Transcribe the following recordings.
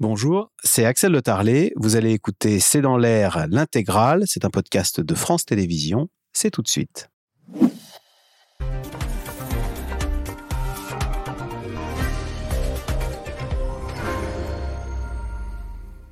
Bonjour, c'est Axel Le Tarlet. Vous allez écouter C'est dans l'air l'intégrale. C'est un podcast de France Télévisions. C'est tout de suite.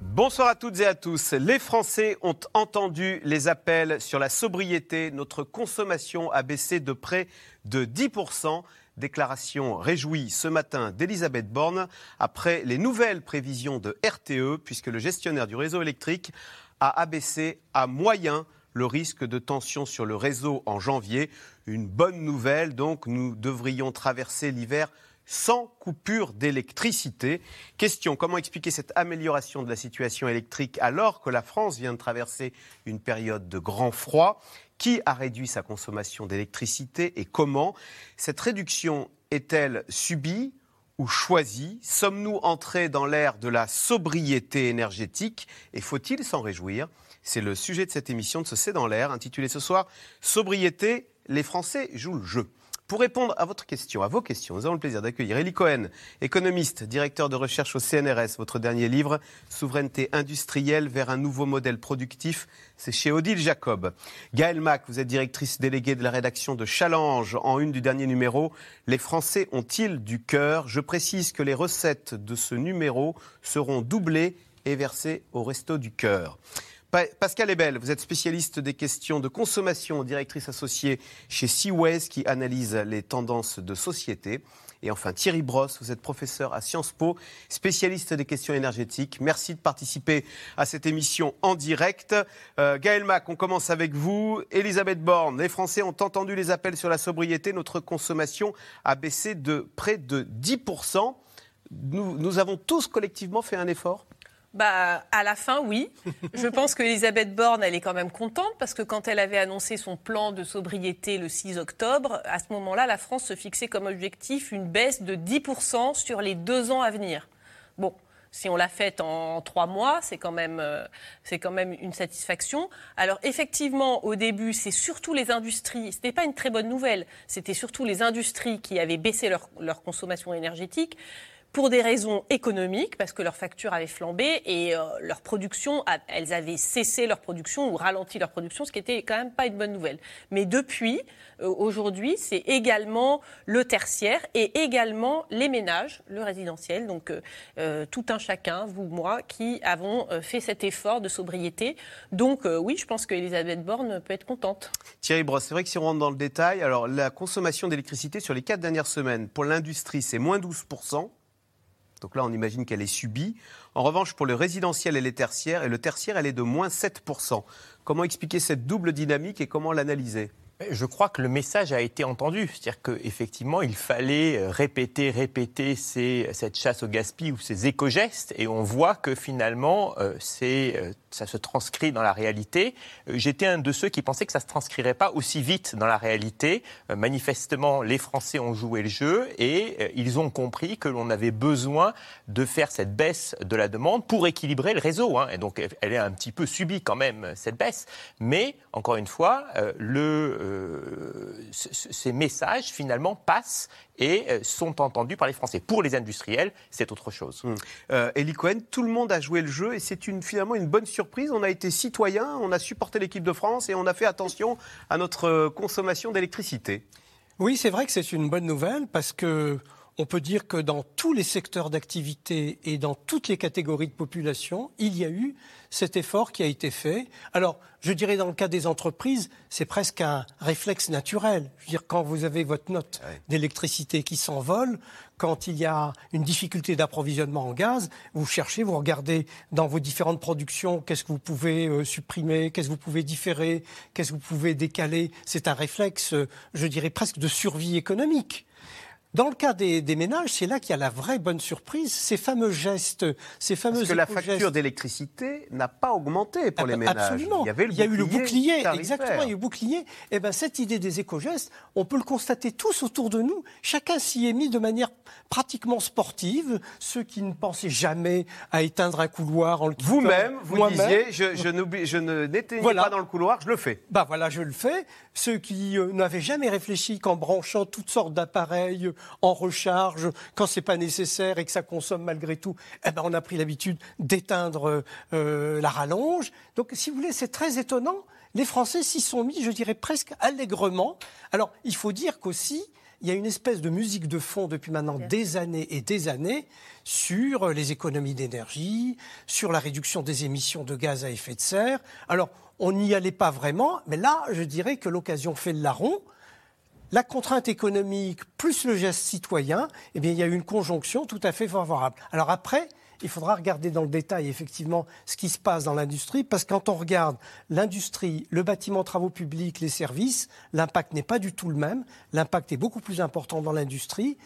Bonsoir à toutes et à tous. Les Français ont entendu les appels sur la sobriété. Notre consommation a baissé de près de 10%. Déclaration réjouie ce matin d'Elisabeth Borne après les nouvelles prévisions de RTE, puisque le gestionnaire du réseau électrique a abaissé à moyen le risque de tension sur le réseau en janvier. Une bonne nouvelle, donc nous devrions traverser l'hiver sans coupure d'électricité. Question, comment expliquer cette amélioration de la situation électrique alors que la France vient de traverser une période de grand froid? Qui a réduit sa consommation d'électricité et comment Cette réduction est-elle subie ou choisie? Sommes-nous entrés dans l'ère de la sobriété énergétique et faut-il s'en réjouir? C'est le sujet de cette émission de ce C'est dans l'air, intitulée ce soir Sobriété, les Français jouent le jeu. Pour répondre à votre question, à vos questions, nous avons le plaisir d'accueillir Elie Cohen, économiste, directeur de recherche au CNRS. Votre dernier livre, Souveraineté industrielle vers un nouveau modèle productif, c'est chez Odile Jacob. Gaël Mac, vous êtes directrice déléguée de la rédaction de Challenge en une du dernier numéro. Les Français ont-ils du cœur? Je précise que les recettes de ce numéro seront doublées et versées au Resto du Cœur. Pascal Ebel, vous êtes spécialiste des questions de consommation, directrice associée chez Seaways qui analyse les tendances de société. Et enfin, Thierry Brosse, vous êtes professeur à Sciences Po, spécialiste des questions énergétiques. Merci de participer à cette émission en direct. Euh, Gaël Mac, on commence avec vous. Elisabeth Borne, les Français ont entendu les appels sur la sobriété. Notre consommation a baissé de près de 10%. Nous, nous avons tous collectivement fait un effort bah, à la fin, oui. Je pense qu'Elisabeth Borne, elle est quand même contente parce que quand elle avait annoncé son plan de sobriété le 6 octobre, à ce moment-là, la France se fixait comme objectif une baisse de 10% sur les deux ans à venir. Bon. Si on l'a faite en trois mois, c'est quand même, euh, quand même une satisfaction. Alors effectivement, au début, c'est surtout les industries. Ce n'était pas une très bonne nouvelle. C'était surtout les industries qui avaient baissé leur, leur consommation énergétique pour des raisons économiques, parce que leurs factures avaient flambé et euh, leur production, elles avaient cessé leur production ou ralenti leur production, ce qui était quand même pas une bonne nouvelle. Mais depuis, euh, aujourd'hui, c'est également le tertiaire et également les ménages, le résidentiel, donc euh, tout un chacun, vous, moi, qui avons fait cet effort de sobriété. Donc oui, je pense qu'Elisabeth Borne peut être contente. Thierry Brosse, c'est vrai que si on rentre dans le détail, alors la consommation d'électricité sur les quatre dernières semaines, pour l'industrie, c'est moins 12 donc là, on imagine qu'elle est subie. En revanche, pour le résidentiel et les tertiaires, et le tertiaire, elle est de moins 7%. Comment expliquer cette double dynamique et comment l'analyser? Je crois que le message a été entendu. C'est-à-dire qu'effectivement, il fallait euh, répéter, répéter cette chasse au gaspillage ou ces éco-gestes. Et on voit que finalement, euh, euh, ça se transcrit dans la réalité. J'étais un de ceux qui pensaient que ça ne se transcrirait pas aussi vite dans la réalité. manifestement, les Français ont joué le jeu et ils ont compris que l'on avait besoin de faire cette baisse de la demande pour équilibrer le réseau. Hein. Et donc, elle est un petit peu subie quand même, cette baisse. Mais, encore une fois, ces messages finalement passent et euh, sont entendus par les Français. Pour les industriels, c'est autre chose. Hum. Euh, Elie Cohen, tout le monde a joué le jeu et c'est une, finalement une bonne surprise. On a été citoyen, on a supporté l'équipe de France et on a fait attention à notre euh, consommation d'électricité. Oui, c'est vrai que c'est une bonne nouvelle parce que on peut dire que dans tous les secteurs d'activité et dans toutes les catégories de population, il y a eu cet effort qui a été fait. Alors, je dirais dans le cas des entreprises, c'est presque un réflexe naturel. Je veux dire, quand vous avez votre note d'électricité qui s'envole, quand il y a une difficulté d'approvisionnement en gaz, vous cherchez, vous regardez dans vos différentes productions qu'est-ce que vous pouvez euh, supprimer, qu'est-ce que vous pouvez différer, qu'est-ce que vous pouvez décaler. C'est un réflexe, euh, je dirais presque de survie économique. Dans le cas des, ménages, c'est là qu'il y a la vraie bonne surprise, ces fameux gestes, ces fameux. Parce que la facture d'électricité n'a pas augmenté pour les ménages. Absolument. Il y, avait le il y a eu le bouclier, exactement. Il y a eu le bouclier. Et eh ben cette idée des éco-gestes, on peut le constater tous autour de nous. Chacun s'y est mis de manière pratiquement sportive. Ceux qui ne pensaient jamais à éteindre un couloir en le Vous-même, vous, disiez, je, je, n'éteignais pas dans le couloir, je le fais. Bah voilà, je le fais. Ceux qui euh, n'avaient jamais réfléchi qu'en branchant toutes sortes d'appareils en recharge quand c'est pas nécessaire et que ça consomme malgré tout. Eh ben, on a pris l'habitude d'éteindre euh, la rallonge. Donc, si vous voulez, c'est très étonnant. Les Français s'y sont mis, je dirais presque allègrement. Alors, il faut dire qu'aussi, il y a une espèce de musique de fond depuis maintenant des années et des années sur les économies d'énergie, sur la réduction des émissions de gaz à effet de serre. Alors, on n'y allait pas vraiment, mais là, je dirais que l'occasion fait le larron. La contrainte économique plus le geste citoyen, eh bien, il y a eu une conjonction tout à fait favorable. Alors après, il faudra regarder dans le détail effectivement ce qui se passe dans l'industrie, parce que quand on regarde l'industrie, le bâtiment, travaux publics, les services, l'impact n'est pas du tout le même. L'impact est beaucoup plus important dans l'industrie.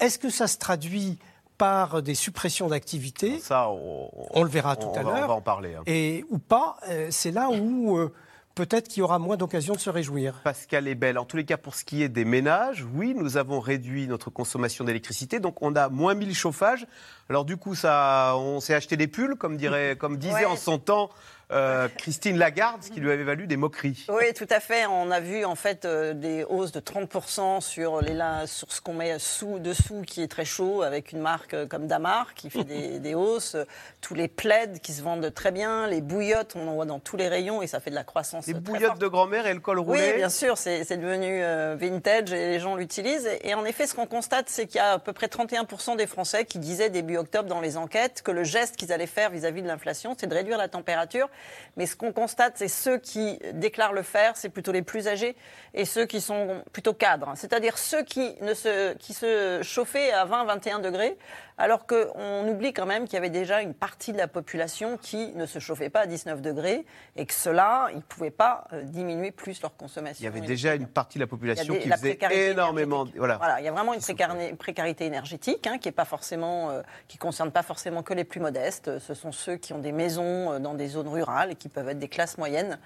Est-ce que ça se traduit par des suppressions d'activités? Ça, on, le verra tout à l'heure. On va en parler. Hein. Et ou pas, euh, c'est là où euh, peut-être qu'il y aura moins d'occasions de se réjouir. Pascal est belle. En tous les cas, pour ce qui est des ménages, oui, nous avons réduit notre consommation d'électricité, donc on a moins mis le chauffage. Alors du coup, ça, on s'est acheté des pulls, comme, dirait, comme disait en son temps euh, Christine Lagarde, ce qui lui avait valu des moqueries. Oui, tout à fait. On a vu en fait euh, des hausses de 30% sur, les, sur ce qu'on met sous, dessous, qui est très chaud, avec une marque euh, comme Damar qui fait des, hausses. Tous les plaids qui se vendent très bien, les bouillottes, on en voit dans tous les rayons et ça fait de la croissance. Les bouillottes de grand-mère et le col roulé Oui, bien sûr, c'est devenu vintage et les gens l'utilisent. Et, et en effet, ce qu'on constate, c'est qu'il y a à peu près 31% des Français qui disaient début octobre dans les enquêtes que le geste qu'ils allaient faire vis-à-vis -vis de l'inflation, c'est de réduire la température mais ce qu'on constate, c'est ceux qui déclarent le faire, c'est plutôt les plus âgés et ceux qui sont plutôt cadres. C'est-à-dire ceux qui, ne se, qui se chauffaient à 20-21 degrés, alors qu'on oublie quand même qu'il y avait déjà une partie de la population qui ne se chauffait pas à 19 degrés et que cela, ils ne pouvaient pas euh, diminuer plus leur consommation. Il y avait déjà une partie de la population qui faisait énormément. Voilà. voilà. il y a vraiment une précarité énergétique hein, qui est pas forcément, euh, qui concerne pas forcément que les plus modestes. Ce sont ceux qui ont des maisons euh, dans des zones rurales et qui peuvent être des classes moyennes,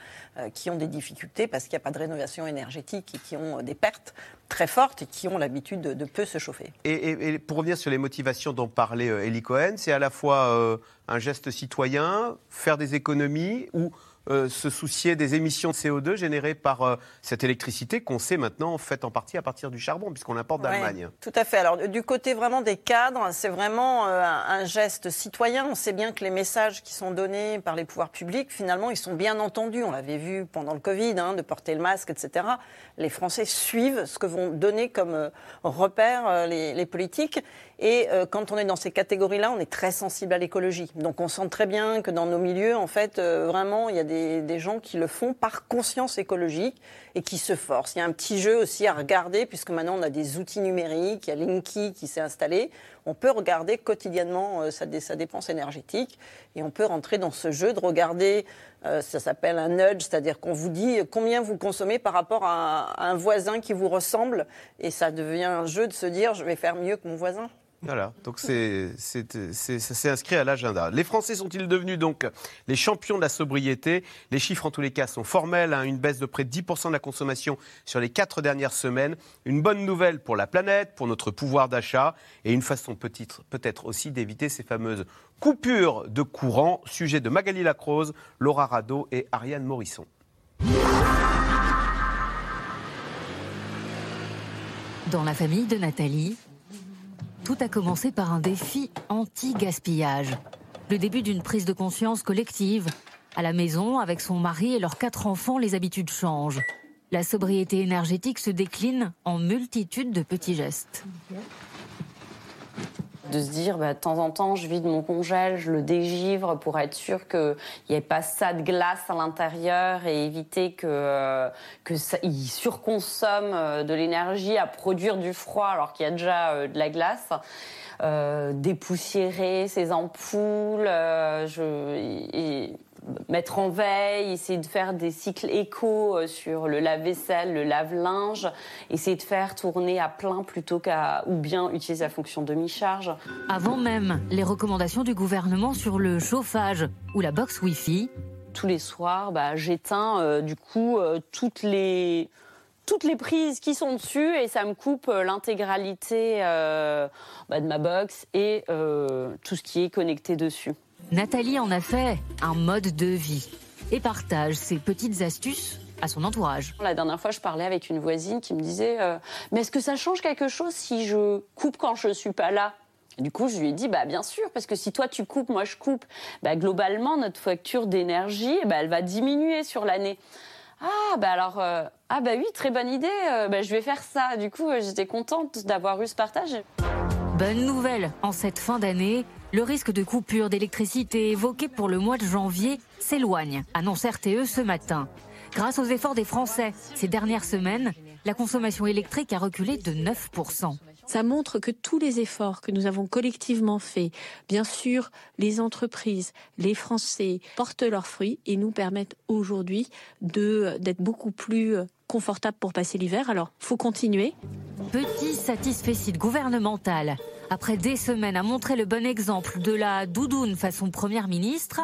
qui ont des difficultés parce qu'il n'y a pas de rénovation énergétique et qui ont des pertes très fortes et qui ont l'habitude de, peu se chauffer. Et, pour revenir sur les motivations dont parlait euh, Elie Cohen, c'est à la fois euh, un geste citoyen, faire des économies ou euh, se soucier des émissions de CO2 générées par euh, cette électricité qu'on sait maintenant faite en partie à partir du charbon, puisqu'on l'importe d'Allemagne. tout à fait. Alors, du côté vraiment des cadres, c'est vraiment euh, un geste citoyen. On sait bien que les messages qui sont donnés par les pouvoirs publics, finalement, ils sont bien entendus. On l'avait vu pendant le Covid, hein, de porter le masque, etc. Les Français suivent ce que vont donner comme repère les, les politiques. Et euh, quand on est dans ces catégories-là, on est très sensible à l'écologie. Donc on sent très bien que dans nos milieux, en fait, euh, vraiment, il y a des, gens qui le font par conscience écologique et qui se forcent. Il y a un petit jeu aussi à regarder, puisque maintenant on a des outils numériques, il y a Linky qui s'est installé. On peut regarder quotidiennement euh, sa, dépense énergétique et on peut rentrer dans ce jeu de regarder, ça s'appelle un nudge, c'est-à-dire qu'on vous dit combien vous consommez par rapport à un voisin qui vous ressemble et ça devient un jeu de se dire je vais faire mieux que mon voisin. Voilà, donc c'est, c'est, inscrit à l'agenda. Les Français sont-ils devenus donc les champions de la sobriété? Les chiffres en tous les cas sont formels, hein. une baisse de près de 10% de la consommation sur les quatre dernières semaines. Une bonne nouvelle pour la planète, pour notre pouvoir d'achat et une façon peut-être, peut-être aussi d'éviter ces fameuses coupures de courant. Sujet de Magali Lacrose, Laura Rado et Ariane Morisson. Dans la famille de Nathalie, tout a commencé par un défi anti-gaspillage. Le début d'une prise de conscience collective. À la maison, avec son mari et leurs quatre enfants, les habitudes changent. La sobriété énergétique se décline en multitude de petits gestes de se dire bah, de temps en temps je vide mon congèle, je le dégivre pour être sûr qu'il n'y ait pas ça de glace à l'intérieur et éviter que, euh, que surconsomme euh, de l'énergie à produire du froid alors qu'il y a déjà euh, de la glace. dépoussiérer ses ampoules, mettre en veille, essayer de faire des cycles éco euh, sur le lave-vaisselle, le lave-linge, essayer de faire tourner à plein plutôt qu'à ou bien utiliser la fonction demi-charge. Avant même les recommandations du gouvernement sur le chauffage ou la box Wi-Fi. Tous les soirs, bah, j'éteins euh, du coup euh, toutes les toutes les prises qui sont dessus et ça me coupe l'intégralité bah, de ma box et tout ce qui est connecté dessus. Nathalie en a fait un mode de vie et partage ses petites astuces à son entourage. La dernière fois, je parlais avec une voisine qui me disait euh, Mais est-ce que ça change quelque chose si je coupe quand je ne suis pas là? Du coup, je lui ai dit, bah, bien sûr, parce que si toi tu coupes, moi je coupe, bah, globalement, notre facture d'énergie, bah, elle va diminuer sur l'année. Ah, bah alors, euh, ah, bah oui, très bonne idée, euh, bah, je vais faire ça. Du coup, j'étais contente d'avoir eu ce partage. Bonne nouvelle, en cette fin d'année, le risque de coupure d'électricité évoqué pour le mois de janvier s'éloigne, annonce RTE ce matin. Grâce aux efforts des Français, ces dernières semaines, la consommation électrique a reculé de 9%. Ça montre que tous les efforts que nous avons collectivement faits, bien sûr, les entreprises, les Français, portent leurs fruits et nous permettent aujourd'hui d'être beaucoup plus confortables pour passer l'hiver. Alors, faut continuer. Petit satisfecit gouvernemental. Après des semaines à montrer le bon exemple de la doudoune façon première ministre,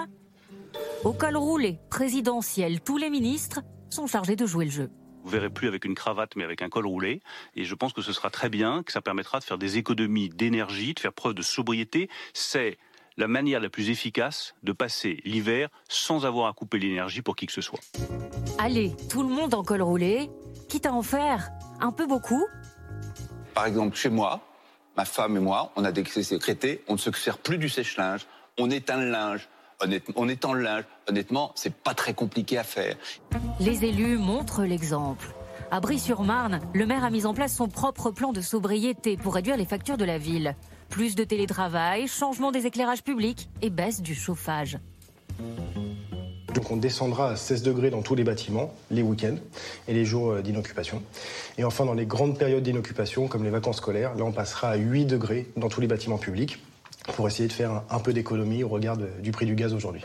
au col roulé présidentiel, tous les ministres sont chargés de jouer le jeu. Vous verrez plus avec une cravate, mais avec un col roulé. Et je pense que ce sera très bien, que ça permettra de faire des économies d'énergie, de faire preuve de sobriété. C'est la manière la plus efficace de passer l'hiver sans avoir à couper l'énergie pour qui que ce soit. Allez, tout le monde en col roulé, quitte à en faire un peu beaucoup. Par exemple, chez moi, ma femme et moi, on a décrété, on ne se sert plus du sèche-linge, on éteint le linge, on étend le linge. Honnêtement, c'est pas très compliqué à faire. Les élus montrent l'exemple. À Brie-sur-Marne, le maire a mis en place son propre plan de sobriété pour réduire les factures de la ville. Plus de télétravail, changement des éclairages publics et baisse du chauffage. Donc on descendra à 16 degrés dans tous les bâtiments, les week-ends et les jours euh, d'inoccupation. Et enfin, dans les grandes périodes d'inoccupation, comme les vacances scolaires, là on passera à 8 degrés dans tous les bâtiments publics pour essayer de faire un peu d'économie au regard du prix du gaz aujourd'hui.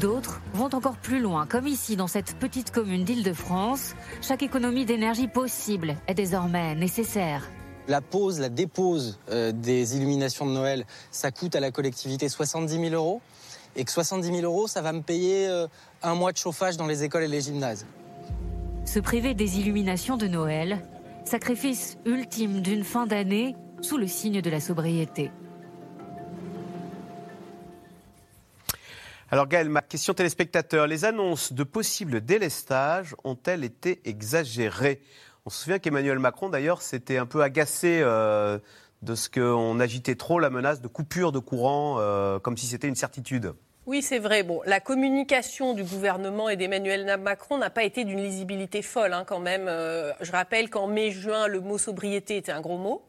D'autres vont encore plus loin, comme ici dans cette petite commune d'Île-de-France. Chaque économie d'énergie possible est désormais nécessaire. La pose, la dépose euh, des illuminations de Noël, ça coûte à la collectivité 70 000 euros. Et que 70 000 euros, ça va me payer euh, un mois de chauffage dans les écoles et les gymnases. Se priver des illuminations de Noël, sacrifice ultime d'une fin d'année sous le signe de la sobriété. Alors Gaël, ma question téléspectateur, les annonces de possibles délestages ont-elles été exagérées? On se souvient qu'Emmanuel Macron, d'ailleurs, s'était un peu agacé euh, de ce qu'on agitait trop la menace de coupure de courant, euh, comme si c'était une certitude. Oui, c'est vrai. Bon, la communication du gouvernement et d'Emmanuel Macron n'a pas été d'une lisibilité folle, hein, quand même. Euh, je rappelle qu'en mai-juin, le mot sobriété était un gros mot.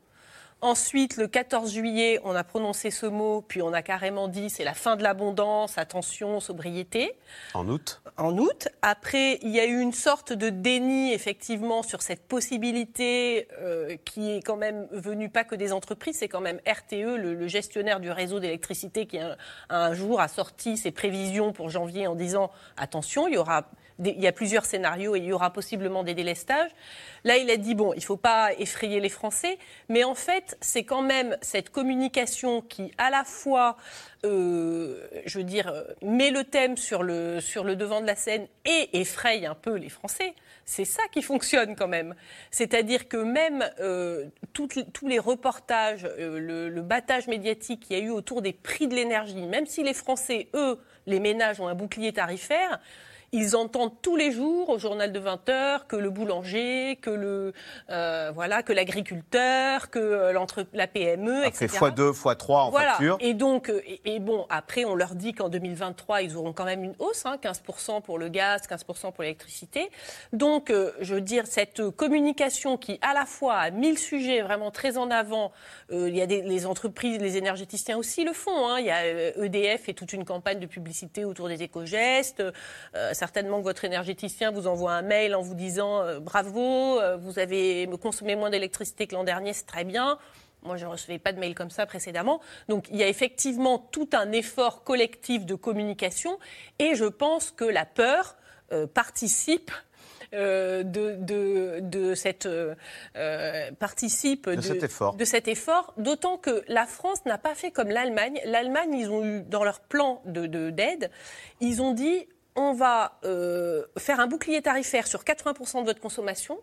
Ensuite, le 14 juillet, on a prononcé ce mot, puis on a carrément dit c'est la fin de l'abondance, attention, sobriété. En août En août. Après, il y a eu une sorte de déni, effectivement, sur cette possibilité euh, qui est quand même venue pas que des entreprises, c'est quand même RTE, le, gestionnaire du réseau d'électricité, qui un jour a sorti ses prévisions pour janvier en disant attention, il y aura il y a plusieurs scénarios et il y aura possiblement des délestages. Là, il a dit bon, il ne faut pas effrayer les Français, mais en fait, c'est quand même cette communication qui, à la fois, euh, je veux dire, met le thème sur le, sur le devant de la scène et effraie un peu les Français. C'est ça qui fonctionne quand même. C'est-à-dire que même euh, tous les reportages, euh, le, le battage médiatique qu'il y a eu autour des prix de l'énergie, même si les Français, eux, les ménages ont un bouclier tarifaire, ils entendent tous les jours au journal de 20 heures que le boulanger, que le euh, voilà, que l'agriculteur, que euh, la PME, etc. Fait fois 2 fois 3 en voilà. facture. Et donc, euh, et, bon, après, on leur dit qu'en 2023, ils auront quand même une hausse, hein, 15% pour le gaz, 15% pour l'électricité. Donc, je veux dire, cette communication qui, à la fois, a mis le sujet vraiment très en avant. il y a des, les entreprises, les énergéticiens aussi le font. Hein. Il y a EDF et toute une campagne de publicité autour des éco-gestes certainement que votre énergéticien vous envoie un mail en vous disant euh, bravo, euh, vous avez consommé moins d'électricité que l'an dernier, c'est très bien. Moi, je ne recevais pas de mail comme ça précédemment. Donc, il y a effectivement tout un effort collectif de communication et je pense que la peur euh, participe de, de, cette participe de, cet effort. De cet effort, d'autant que la France n'a pas fait comme l'Allemagne. L'Allemagne, ils ont eu dans leur plan de d'aide, ils ont dit on va euh, faire un bouclier tarifaire sur 80% de votre consommation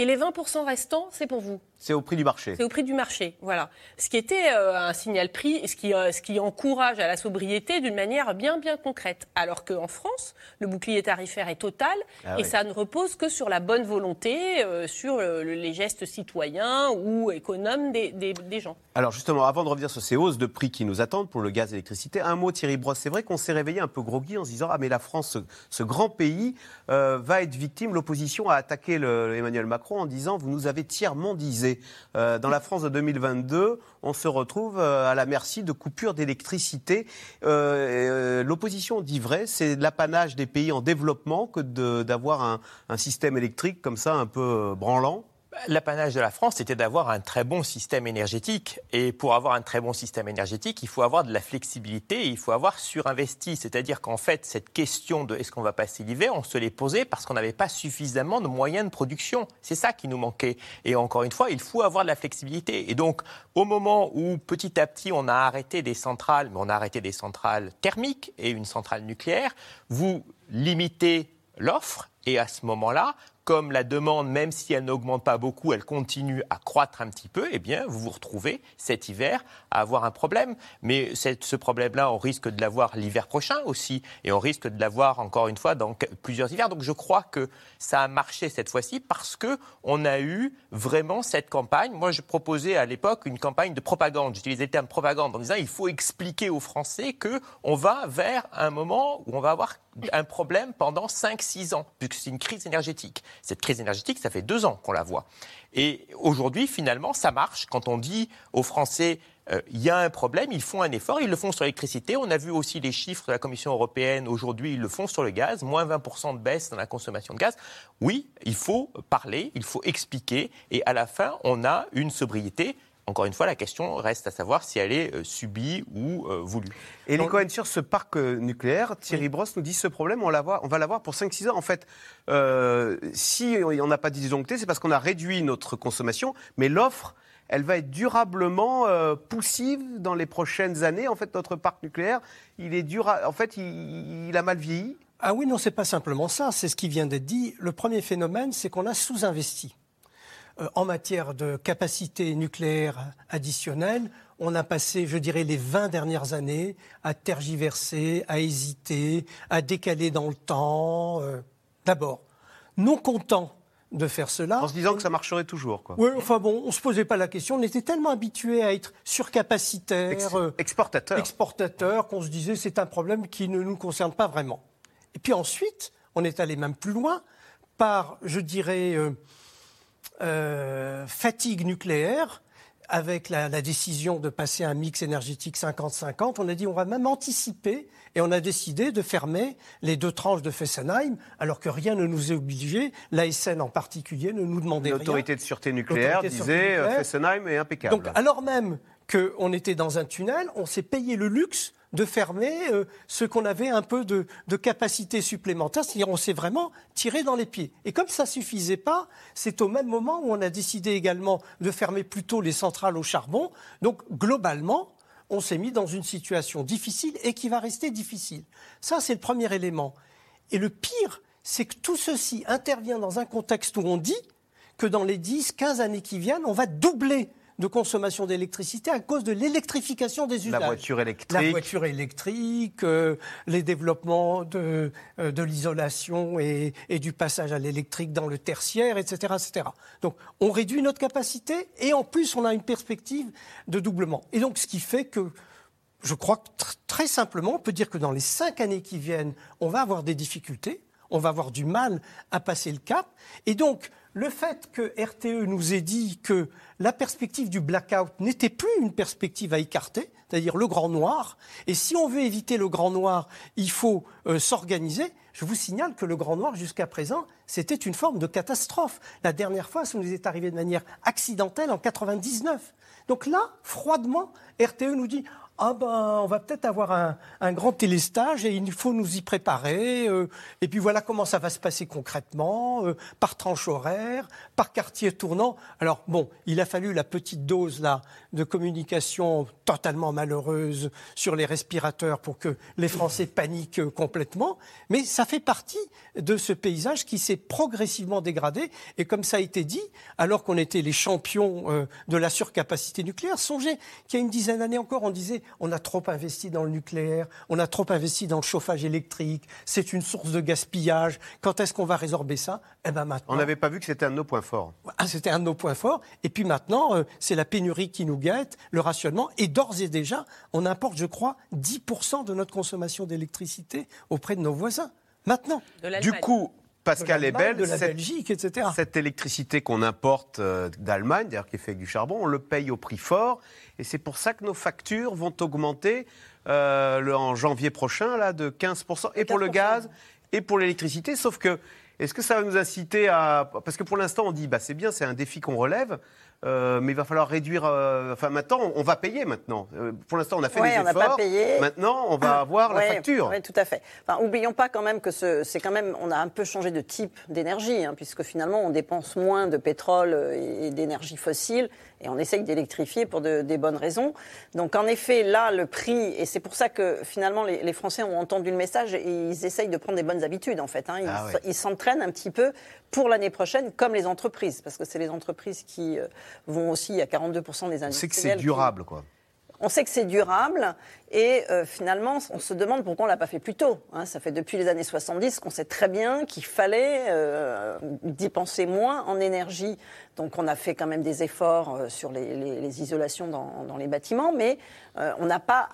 Et les 20% restants, c'est pour vous C'est au prix du marché. C'est au prix du marché, voilà. Ce qui était euh, un signal prix, ce qui, euh, ce qui encourage à la sobriété d'une manière bien, bien concrète. Alors qu'en France, le bouclier tarifaire est total Ah et oui. ça ne repose que sur la bonne volonté, euh, sur les gestes citoyens ou économes des, des- des gens. Alors justement, avant de revenir sur ces hausses de prix qui nous attendent pour le gaz et l'électricité, un mot Thierry Brosse. C'est vrai qu'on s'est réveillé un peu groggy en se disant ah mais la France, ce, ce grand pays, va être victime. L'opposition a attaqué le- Emmanuel Macron en disant vous nous avez tiers-mondisé. Euh, dans la France de 2022, on se retrouve euh, à la merci de coupures d'électricité. Euh, L'opposition dit vrai, c'est l'apanage des pays en développement que d'avoir un, système électrique comme ça un peu branlant. L'apanage de la France, c'était d'avoir un très bon système énergétique. Et pour avoir un très bon système énergétique, il faut avoir de la flexibilité et il faut avoir surinvesti. C'est-à-dire qu'en fait, cette question de est-ce qu'on va passer l'hiver, on se l'est posée parce qu'on n'avait pas suffisamment de moyens de production. C'est ça qui nous manquait. Et encore une fois, il faut avoir de la flexibilité. Et donc, au moment où petit à petit, on a arrêté des centrales, mais on a arrêté des centrales thermiques et une centrale nucléaire, vous limitez l'offre et à ce moment-là, comme la demande, même si elle n'augmente pas beaucoup, elle continue à croître un petit peu, eh bien, vous vous retrouvez cet hiver à avoir un problème. Mais ce problème-là, on risque de l'avoir l'hiver prochain aussi, et on risque de l'avoir encore une fois dans plusieurs hivers. Donc, je crois que ça a marché cette fois-ci parce que on a eu vraiment cette campagne. Moi, je proposais à l'époque une campagne de propagande. J'utilisais le terme propagande en disant il faut expliquer aux Français que on va vers un moment où on va avoir un problème pendant 5-6 ans, puisque c'est une crise énergétique. Cette crise énergétique, ça fait deux ans qu'on la voit. Et aujourd'hui, finalement, ça marche quand on dit aux Français euh, il y a un problème, ils font un effort, ils le font sur l'électricité. On a vu aussi les chiffres de la Commission européenne aujourd'hui, ils le font sur le gaz, moins 20% de baisse dans la consommation de gaz. Oui, il faut parler, il faut expliquer, et à la fin, on a une sobriété. Encore une fois, la question reste à savoir si elle est euh, subie ou euh, voulue. Et les Cohen, sur ce parc euh, nucléaire, Thierry Brosse nous dit ce problème, on, l'a- on va l'avoir pour 5-6 ans. En fait, euh, si on n'a pas disjoncté, c'est parce qu'on a réduit notre consommation, mais l'offre, elle va être durablement euh, poussive dans les prochaines années. En fait, notre parc nucléaire, il est dura... En fait, il, il a mal vieilli. Ah oui, non, c'est pas simplement ça, c'est ce qui vient d'être dit. Le premier phénomène, c'est qu'on a sous-investi. Euh, en matière de capacité nucléaire additionnelle, on a passé, je dirais, les 20 dernières années à tergiverser, à hésiter, à décaler dans le temps. euh, D'abord, non content de faire cela. En se disant que ça marcherait toujours. Quoi. Oui, enfin bon, on ne se posait pas la question. On était tellement habitués à être surcapacitaires, Ex- euh, exportateur. exportateurs, qu'on se disait c'est un problème qui ne nous concerne pas vraiment. Et puis ensuite, on est allé même plus loin par, je dirais, euh, euh, fatigue nucléaire. Avec la, la décision de passer à un mix énergétique 50-50, on a dit on va même anticiper et on a décidé de fermer les deux tranches de Fessenheim, alors que rien ne nous est obligé. L'ASN en particulier ne nous demandait rien. L'autorité de sûreté nucléaire de disait euh, nucléaire. Fessenheim est impeccable. Donc, alors même qu'on était dans un tunnel, on s'est payé le luxe de fermer euh, ce qu'on avait un peu de, de capacité supplémentaire, c'est-à-dire on s'est vraiment tiré dans les pieds. Et comme ça suffisait pas, c'est au même moment où on a décidé également de fermer plutôt les centrales au charbon. Donc globalement, on s'est mis dans une situation difficile et qui va rester difficile. Ça, c'est le premier élément. Et le pire, c'est que tout ceci intervient dans un contexte où on dit que dans les 10, 15 années qui viennent, on va doubler de consommation d'électricité à cause de l'électrification des usages. La voiture électrique. La voiture électrique, euh, les développements de, euh, de l'isolation et, et du passage à l'électrique dans le tertiaire, etc., etc. Donc, on réduit notre capacité et en plus, on a une perspective de doublement. Et donc, ce qui fait que je crois que tr- très simplement, on peut dire que dans les cinq années qui viennent, on va avoir des difficultés, on va avoir du mal à passer le cap. Et donc, le fait que RTE nous ait dit que la perspective du blackout n'était plus une perspective à écarter, c'est-à-dire le grand noir, et si on veut éviter le grand noir, il faut euh, s'organiser. Je vous signale que le grand noir, jusqu'à présent, c'était une forme de catastrophe. La dernière fois, ça nous est arrivé de manière accidentelle en 99. Donc là, froidement, RTE nous dit ah ben, on va peut-être avoir un, un grand télestage et il faut nous y préparer. euh, et puis voilà comment ça va se passer concrètement, euh, par tranche horaire, par quartier tournant. Alors bon, il a fallu la petite dose là de communication totalement malheureuse sur les respirateurs pour que les Français paniquent euh, complètement. Mais ça fait partie de ce paysage qui s'est progressivement dégradé. Et comme ça a été dit, alors qu'on était les champions euh, de la surcapacité nucléaire, songez qu'il y a une dizaine d'années encore, on disait on a trop investi dans le nucléaire, on a trop investi dans le chauffage électrique, c'est une source de gaspillage. Quand est-ce qu'on va résorber ça? Eh ben maintenant. On n'avait pas vu que c'était un de nos points forts. Ah, C'était un de nos points forts. Et puis maintenant, euh, c'est la pénurie qui nous guette, le rationnement. Et d'ores et déjà, on importe, je crois, 10% de notre consommation d'électricité auprès de nos voisins. Maintenant. Du coup, Pascal Ebel, de la cette, Belgique, etc. cette électricité qu'on importe euh, d'Allemagne, d'ailleurs qui est faite avec du charbon, on le paye au prix fort. Et c'est pour ça que nos factures vont augmenter euh, le- en janvier prochain là, de 15%, et pour le 15%. gaz, et pour l'électricité. Sauf que, est-ce que ça va nous inciter à... Parce que pour l'instant, on dit, bah, c'est bien, c'est un défi qu'on relève. Euh, mais il va falloir réduire. euh, enfin, maintenant, on va payer maintenant. Euh, pour l'instant, on a fait Ouais, des on efforts. pas payé. Maintenant, on va avoir la facture. Oui, tout à fait. Enfin, oublions pas quand même que ce- c'est quand même, on a un peu changé de type d'énergie, hein, puisque finalement on dépense moins de pétrole et, d'énergie fossile, et on essaye d'électrifier pour de- des bonnes raisons. Donc en effet, là, le prix, et c'est pour ça que finalement les, les Français ont entendu le message et ils essayent de prendre des bonnes habitudes en fait. hein. Ils Ah ouais. ils s'entraînent un petit peu pour l'année prochaine, comme les entreprises, parce que c'est les entreprises qui euh, vont aussi à 42% des industriels. Sait que c'est qui- durable, quoi. On sait que c'est durable et euh, finalement, on se demande pourquoi on l'a pas fait plus tôt. hein. ça fait depuis les années 70 qu'on sait très bien qu'il fallait euh, dépenser moins en énergie. Donc on a fait quand même des efforts euh, sur les, isolations dans, les bâtiments, mais on n'a pas,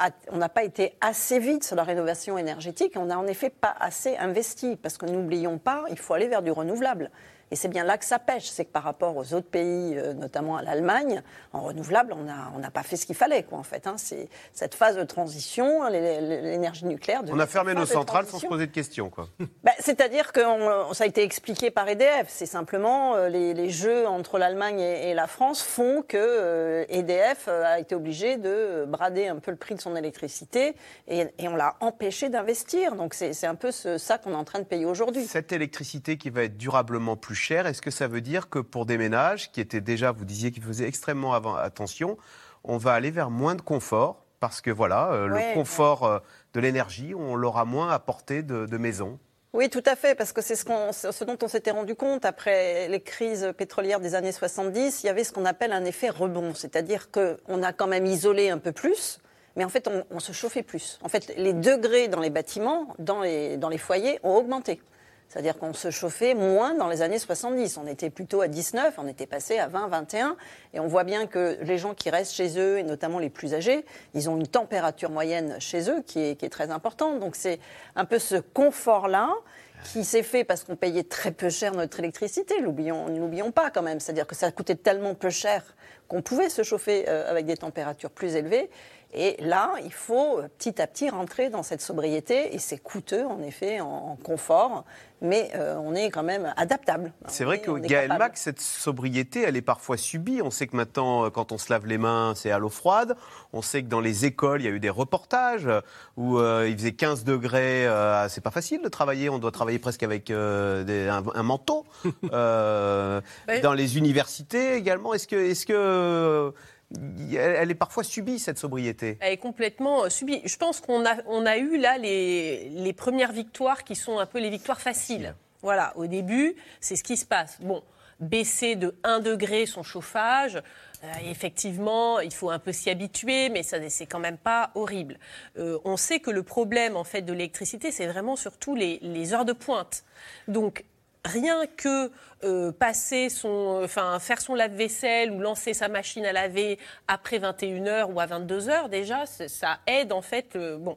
pas été assez vite sur la rénovation énergétique. On n'a en effet pas assez investi parce que n'oublions pas, il faut aller vers du renouvelable. Et c'est bien là que ça pêche, c'est que par rapport aux autres pays, euh, notamment à l'Allemagne, en renouvelable, on n'a on pas fait ce qu'il fallait, quoi, en fait. hein. C'est cette phase de transition, l'é- l'é- l'énergie nucléaire. On a fermé nos centrales sans se poser de questions, quoi. Bah, C'est-à-dire que on- ça a été expliqué par EDF. C'est simplement euh, les, les jeux entre l'Allemagne et, et la France font que EDF euh, a été obligé de brader un peu le prix de son électricité et, et on l'a empêché d'investir. Donc c'est c'est un peu ce- ça qu'on est en train de payer aujourd'hui. Cette électricité qui va être durablement plus est-ce que ça veut dire que pour des ménages qui étaient déjà, vous disiez qu'ils faisaient extrêmement avant- attention, on va aller vers moins de confort parce que voilà, euh, Ouais, le confort euh, de l'énergie, on l'aura moins à portée de, de maison. Oui, tout à fait, parce que c'est ce, dont on s'était rendu compte après les crises pétrolières des années 70. Il y avait ce qu'on appelle un effet rebond, c'est-à-dire qu'on a quand même isolé un peu plus, mais en fait, on, on se chauffait plus. En fait, les degrés dans les bâtiments, dans les, dans les foyers, ont augmenté. C'est-à-dire qu'on se chauffait moins dans les années 70. On était plutôt à 19, on était passé à 20, 21. Et on voit bien que les gens qui restent chez eux, et notamment les plus âgés, ils ont une température moyenne chez eux qui est, très importante. Donc c'est un peu ce confort-là qui s'est fait parce qu'on payait très peu cher notre électricité. N'oublions pas quand même. C'est-à-dire que ça coûtait tellement peu cher qu'on pouvait se chauffer euh, avec des températures plus élevées. Et là, il faut petit à petit rentrer dans cette sobriété. Et c'est coûteux, en effet, en, en confort. Mais euh, on est quand même adaptable. C'est vrai est- que Gaël. Mac, cette sobriété, elle est parfois subie. On sait que maintenant, euh, quand on se lave les mains, c'est à l'eau froide. On sait que dans les écoles, il y a eu des reportages où euh, il faisait 15 degrés. euh, c'est pas facile de travailler. On doit travailler presque avec euh, des- un, un manteau. Euh. Dans les universités également. Est-ce que, est-ce que euh, elle est parfois subie cette sobriété Elle est complètement euh, subie. Je pense qu'on a, on a eu là les, les premières victoires qui sont un peu les victoires faciles. Voilà, au début, c'est ce qui se passe. Bon, baisser de 1 degré son chauffage, euh, effectivement, il faut un peu s'y habituer, mais ça, c'est quand même pas horrible. Euh, on sait que le problème en fait de l'électricité, c'est vraiment surtout les, les heures de pointe. Donc rien que euh, passer son, faire son lave-vaisselle ou lancer sa machine à laver après 21h ou à 22h déjà, ça aide en fait. euh, bon,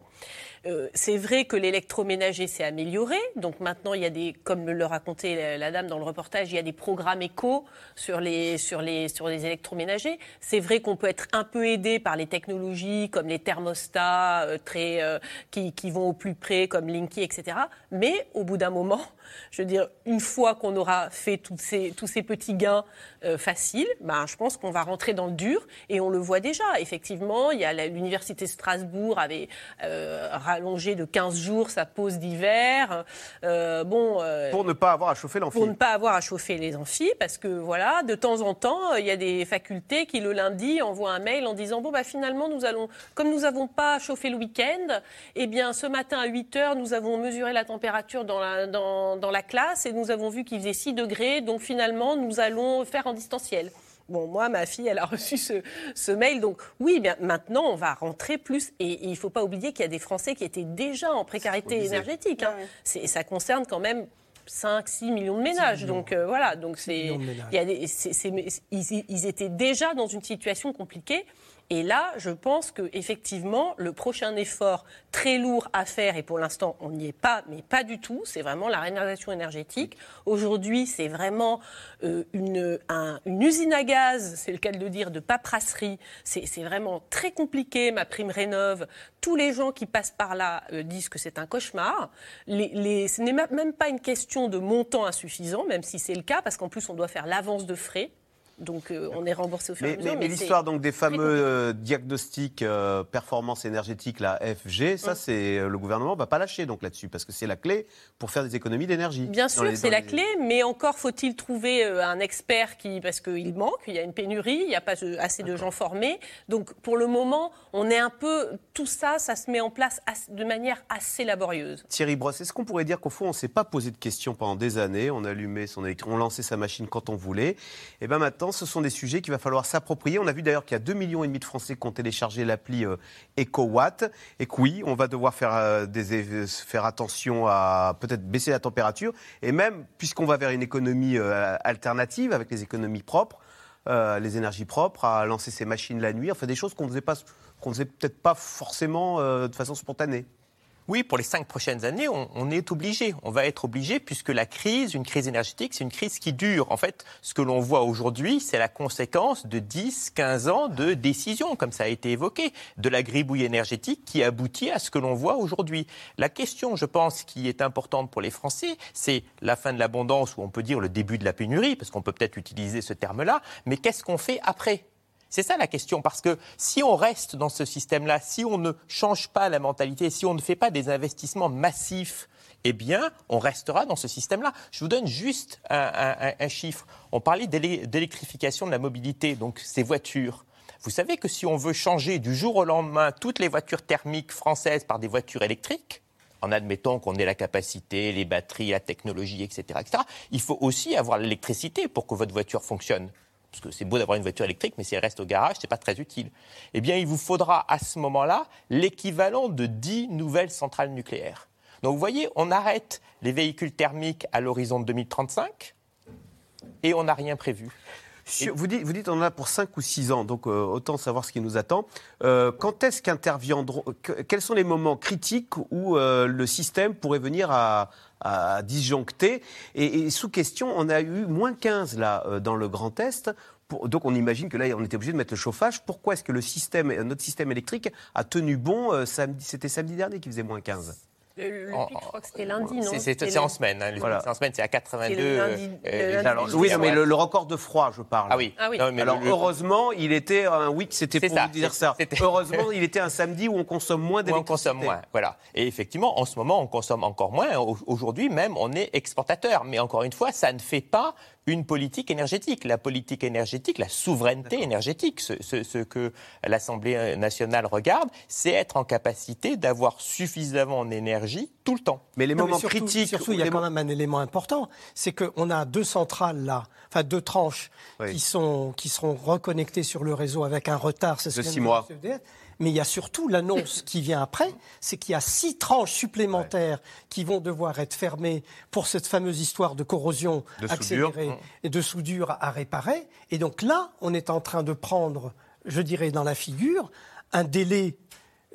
Euh, c'est vrai que l'électroménager s'est amélioré. Donc maintenant, il y a des, comme le racontait la, dame dans le reportage, il y a des programmes éco sur les, sur les, sur les électroménagers. C'est vrai qu'on peut être un peu aidé par les technologies comme les thermostats euh, très, euh, qui, qui vont au plus près, comme Linky, etc. Mais au bout d'un moment, je veux dire, une fois qu'on aura fait tous ces, tous ces petits gains faciles, ben, je pense qu'on va rentrer dans le dur et on le voit déjà. Effectivement, il y a l'université de Strasbourg avait euh, rallongé de 15 jours sa pause d'hiver. Euh, bon, euh, Pour ne pas avoir à chauffer l'amphi. pour ne pas avoir à chauffer les amphis, parce que voilà, de temps en temps, il y a des facultés qui le lundi envoient un mail en disant bon bah finalement nous allons, comme nous n'avons pas chauffé le week-end, eh bien ce matin à 8 heures nous avons mesuré la température dans la, dans, dans la classe et nous avons vu qu'il faisait 6 degrés, donc finalement nous allons faire en distanciel. Bon, moi, ma fille, elle a reçu ce, ce mail. Donc, oui, bien, maintenant, on va rentrer plus. Et, et il ne faut pas oublier qu'il y a des Français qui étaient déjà en précarité énergétique. hein. C'est- Ça concerne quand même 5-6 millions de ménages. Donc, euh, voilà. Donc, c'est, ils étaient déjà dans une situation compliquée. Et là, je pense que effectivement, le prochain effort très lourd à faire, et pour l'instant, on n'y est pas, mais pas du tout, c'est vraiment la rénovation énergétique. Aujourd'hui, c'est vraiment euh, une, un- une usine à gaz, c'est le cas de le dire, de paperasserie. C'est vraiment très compliqué, ma prime rénove. Tous les gens qui passent par là euh, disent que c'est un cauchemar. Les, les- ce n'est même pas une question de montant insuffisant, même si c'est le cas, parce qu'en plus, on doit faire l'avance de frais. Donc, euh, on est remboursé au fur et à mesure. mais- l'histoire donc des fameux euh, diagnostics euh, performance énergétique, la FG, ça Mm. c'est euh, le gouvernement va pas lâcher donc là-dessus parce que c'est la clé pour faire des économies d'énergie. Bien sûr, c'est la les- clé, mais encore faut-il trouver un expert qui, parce qu'il manque, il y a une pénurie, il n'y a pas assez de gens formés. Donc pour le moment, on est un peu, tout ça, ça se met en place de manière assez laborieuse. Thierry Brosse, est-ce qu'on pourrait dire qu'au fond, on ne s'est pas posé de questions pendant des années On allumait son électro, on lançait sa machine quand on voulait? Et bien maintenant, ce sont des sujets qu'il va falloir s'approprier. On a vu d'ailleurs qu'il y a 2,5 millions de Français qui ont téléchargé l'appli euh, EcoWatt. Et que oui, on va devoir faire, euh, faire attention à peut-être baisser la température. Et même, puisqu'on va vers une économie euh, alternative avec les économies propres, les énergies propres, à lancer ses machines la nuit, enfin des choses qu'on qu'on faisait peut-être pas forcément de façon spontanée. Oui, pour les cinq prochaines années, on, est obligé. On va être obligé puisque la crise, une crise énergétique, c'est une crise qui dure. En fait, ce que l'on voit aujourd'hui, c'est la conséquence de 10, 15 ans de décisions, comme ça a été évoqué, de la gribouille énergétique qui aboutit à ce que l'on voit aujourd'hui. La question, je pense, qui est importante pour les Français, c'est la fin de l'abondance, ou on peut dire le début de la pénurie, parce qu'on peut peut-être utiliser ce terme-là, mais qu'est-ce qu'on fait après? C'est ça la question, parce que si on reste dans ce système-là, si on ne change pas la mentalité, si on ne fait pas des investissements massifs, eh bien, on restera dans ce système-là. Je vous donne juste un, chiffre. On parlait d'électrification de la mobilité, donc ces voitures. Vous savez que si on veut changer du jour au lendemain toutes les voitures thermiques françaises par des voitures électriques, en admettant qu'on ait la capacité, les batteries, la technologie, etc., etc., il faut aussi avoir l'électricité pour que votre voiture fonctionne. Parce que c'est beau d'avoir une voiture électrique, mais si elle reste au garage, c'est pas très utile. Eh bien, il vous faudra à ce moment-là l'équivalent de 10 nouvelles centrales nucléaires. Donc, vous voyez, on arrête les véhicules thermiques à l'horizon de 2035 et on n'a rien prévu. Vous, dites, vous on en a pour 5 ou 6 ans, donc euh, autant savoir ce qui nous attend. Euh, quand est-ce qu'interviendront, que- quels sont les moments critiques où euh, le système pourrait venir à, à disjoncter et, sous question, on a eu moins 15 là euh, dans le Grand Est. Donc on imagine que là, on était obligé de mettre le chauffage. Pourquoi est-ce que le système, notre système électrique a tenu bon euh, samedi C'était samedi dernier qui faisait moins 15 Le, le En- pic, je crois que c'était lundi, non? C'est- C'est C'était c'est le- en semaine. hein, le- Voilà. c'est en semaine, c'est à 82. C'est le lundi- euh, Alors, du oui, mais le, le record de froid, je parle. Ah oui. Ah oui. Non, mais Alors heureusement, il était un week, c'était C'est pour ça, vous dire ça. c'était- Heureusement, il était un samedi où on consomme moins Où on d'électricité. consomme moins, voilà. Et effectivement, en ce moment, on consomme encore moins. Au- Aujourd'hui même, on est exportateur. Mais encore une fois, ça ne fait pas une politique énergétique. La politique énergétique, la souveraineté énergétique, ce, ce- ce que l'Assemblée nationale regarde, c'est être en capacité d'avoir suffisamment d'énergie tout le temps. Mais les Non, mais moments surtout- critiques, Surtout, il y a quand même un élément important, c'est qu'on a deux centrales là, enfin deux tranches Oui. qui, sont, qui seront reconnectées sur le réseau avec un retard. c'est ce De que six mois. Mais il y a surtout l'annonce qui vient après, c'est qu'il y a six tranches supplémentaires qui vont devoir être fermées pour cette fameuse histoire de corrosion De soudure. accélérée et de soudure à réparer. Et donc là, on est en train de prendre, je dirais, dans la figure, un délai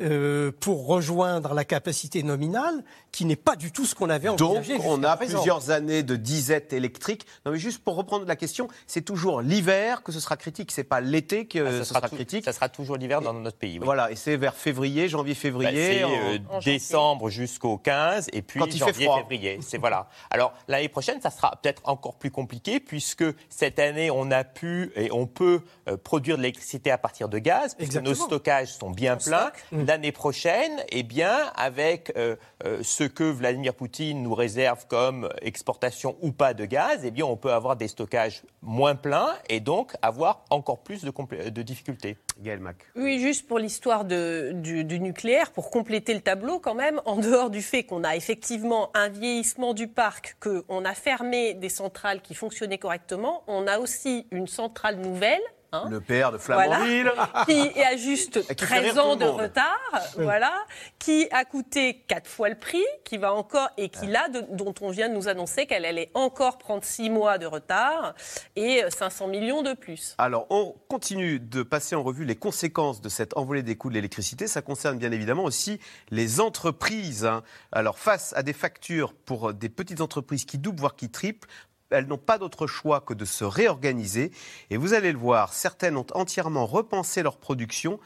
euh, pour rejoindre la capacité nominale, qui n'est pas du tout ce qu'on avait Donc, envisagé. on jusqu'à a présent. plusieurs années de disette électrique. Non, mais juste pour reprendre la question, c'est toujours l'hiver que ce sera critique. C'est pas l'été que Ah, ce sera, sera tout- critique. ça sera toujours l'hiver dans notre pays. oui. Voilà, et c'est vers février, Bah, janvier-février. c'est en- euh, en décembre jusqu'au 15 et puis Quand il fait janvier, froid. février. C'est voilà. Alors l'année prochaine, ça sera peut-être encore plus compliqué puisque cette année, on a pu et on peut euh, produire de l'électricité à partir de gaz puisque nos Exactement. stockages sont bien pleins. L'année prochaine, eh bien, avec euh, euh, ce que Vladimir Poutine nous réserve comme exportation ou pas de gaz, eh bien, on peut avoir des stockages moins pleins et donc avoir encore plus de, difficultés. Gaël Mac. Oui, juste pour l'histoire du nucléaire, pour compléter le tableau quand même, en dehors du fait qu'on a effectivement un vieillissement du parc, qu'on a fermé des centrales qui fonctionnaient correctement, on a aussi une centrale nouvelle. Hein, Le père de Flamanville. qui a juste Et qui fait 13 rire tout ans de retard, voilà, qui a coûté quatre fois le prix, qui va encore et qui là, de- dont on vient de nous annoncer qu'elle allait encore prendre 6 mois de retard et euh, 500 millions de plus. Alors, on continue de passer en revue les conséquences de cette envolée des coûts de l'électricité. Ça concerne bien évidemment aussi les entreprises. hein. Alors, face à des factures pour des petites entreprises qui doublent, voire qui triplent, elles n'ont pas d'autre choix que de se réorganiser. Et vous allez le voir, certaines ont entièrement repensé leur production,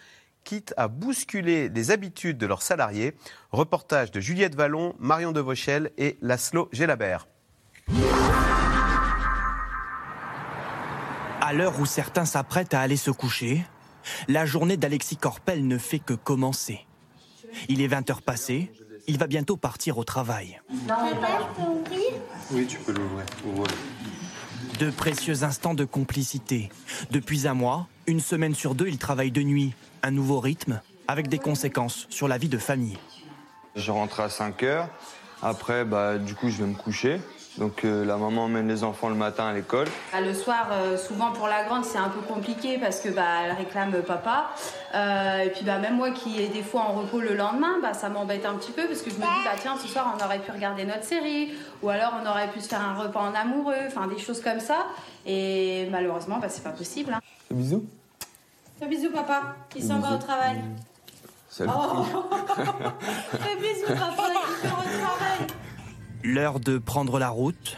quitte à bousculer les habitudes de leurs salariés. Reportage de Juliette Vallon, Marion Devauchel et Laszlo Gelabert. À l'heure où certains s'apprêtent à aller se coucher, la journée d'Alexis Corpel ne fait que commencer. Il est 20 heures passées, il va bientôt partir au travail. Oui, tu peux l'ouvrir. De précieux instants de complicité. Depuis un mois, une semaine sur deux, il travaille de nuit. Un nouveau rythme, avec des conséquences sur la vie de famille. Je rentre à 5 heures. Après, bah, du coup, je vais me coucher. Donc, euh, la maman emmène les enfants le matin à l'école. Bah, le soir, euh, souvent pour la grande, c'est un peu compliqué parce que bah, elle réclame papa. Euh, et puis bah, même moi qui est des fois en repos le lendemain, bah, ça m'embête un petit peu parce que je me dis bah tiens ce soir on aurait pu regarder notre série ou alors on aurait pu se faire un repas en amoureux, enfin des choses comme ça. Et malheureusement bah, c'est pas possible. Hein. Bisous. Fais bisous papa, il s'en va au travail. Salut. Oh. Fais bisous papa, il part au travail. L'heure de prendre la route.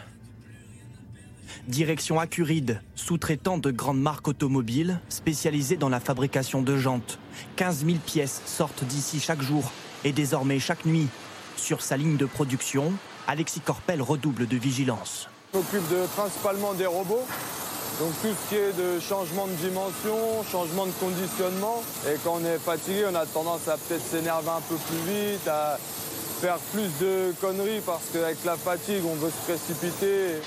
Direction Accuride, sous-traitant de grandes marques automobiles spécialisées dans la fabrication de jantes. 15 000 pièces sortent d'ici chaque jour et désormais chaque nuit. Sur sa ligne de production, Alexis Corpel redouble de vigilance. Je m'occupe de, principalement des robots. Donc, tout ce qui est de changement de dimension, changement de conditionnement. Et quand on est fatigué, on a tendance à peut-être s'énerver un peu plus vite, à faire plus de conneries parce qu'avec la fatigue, on veut se précipiter.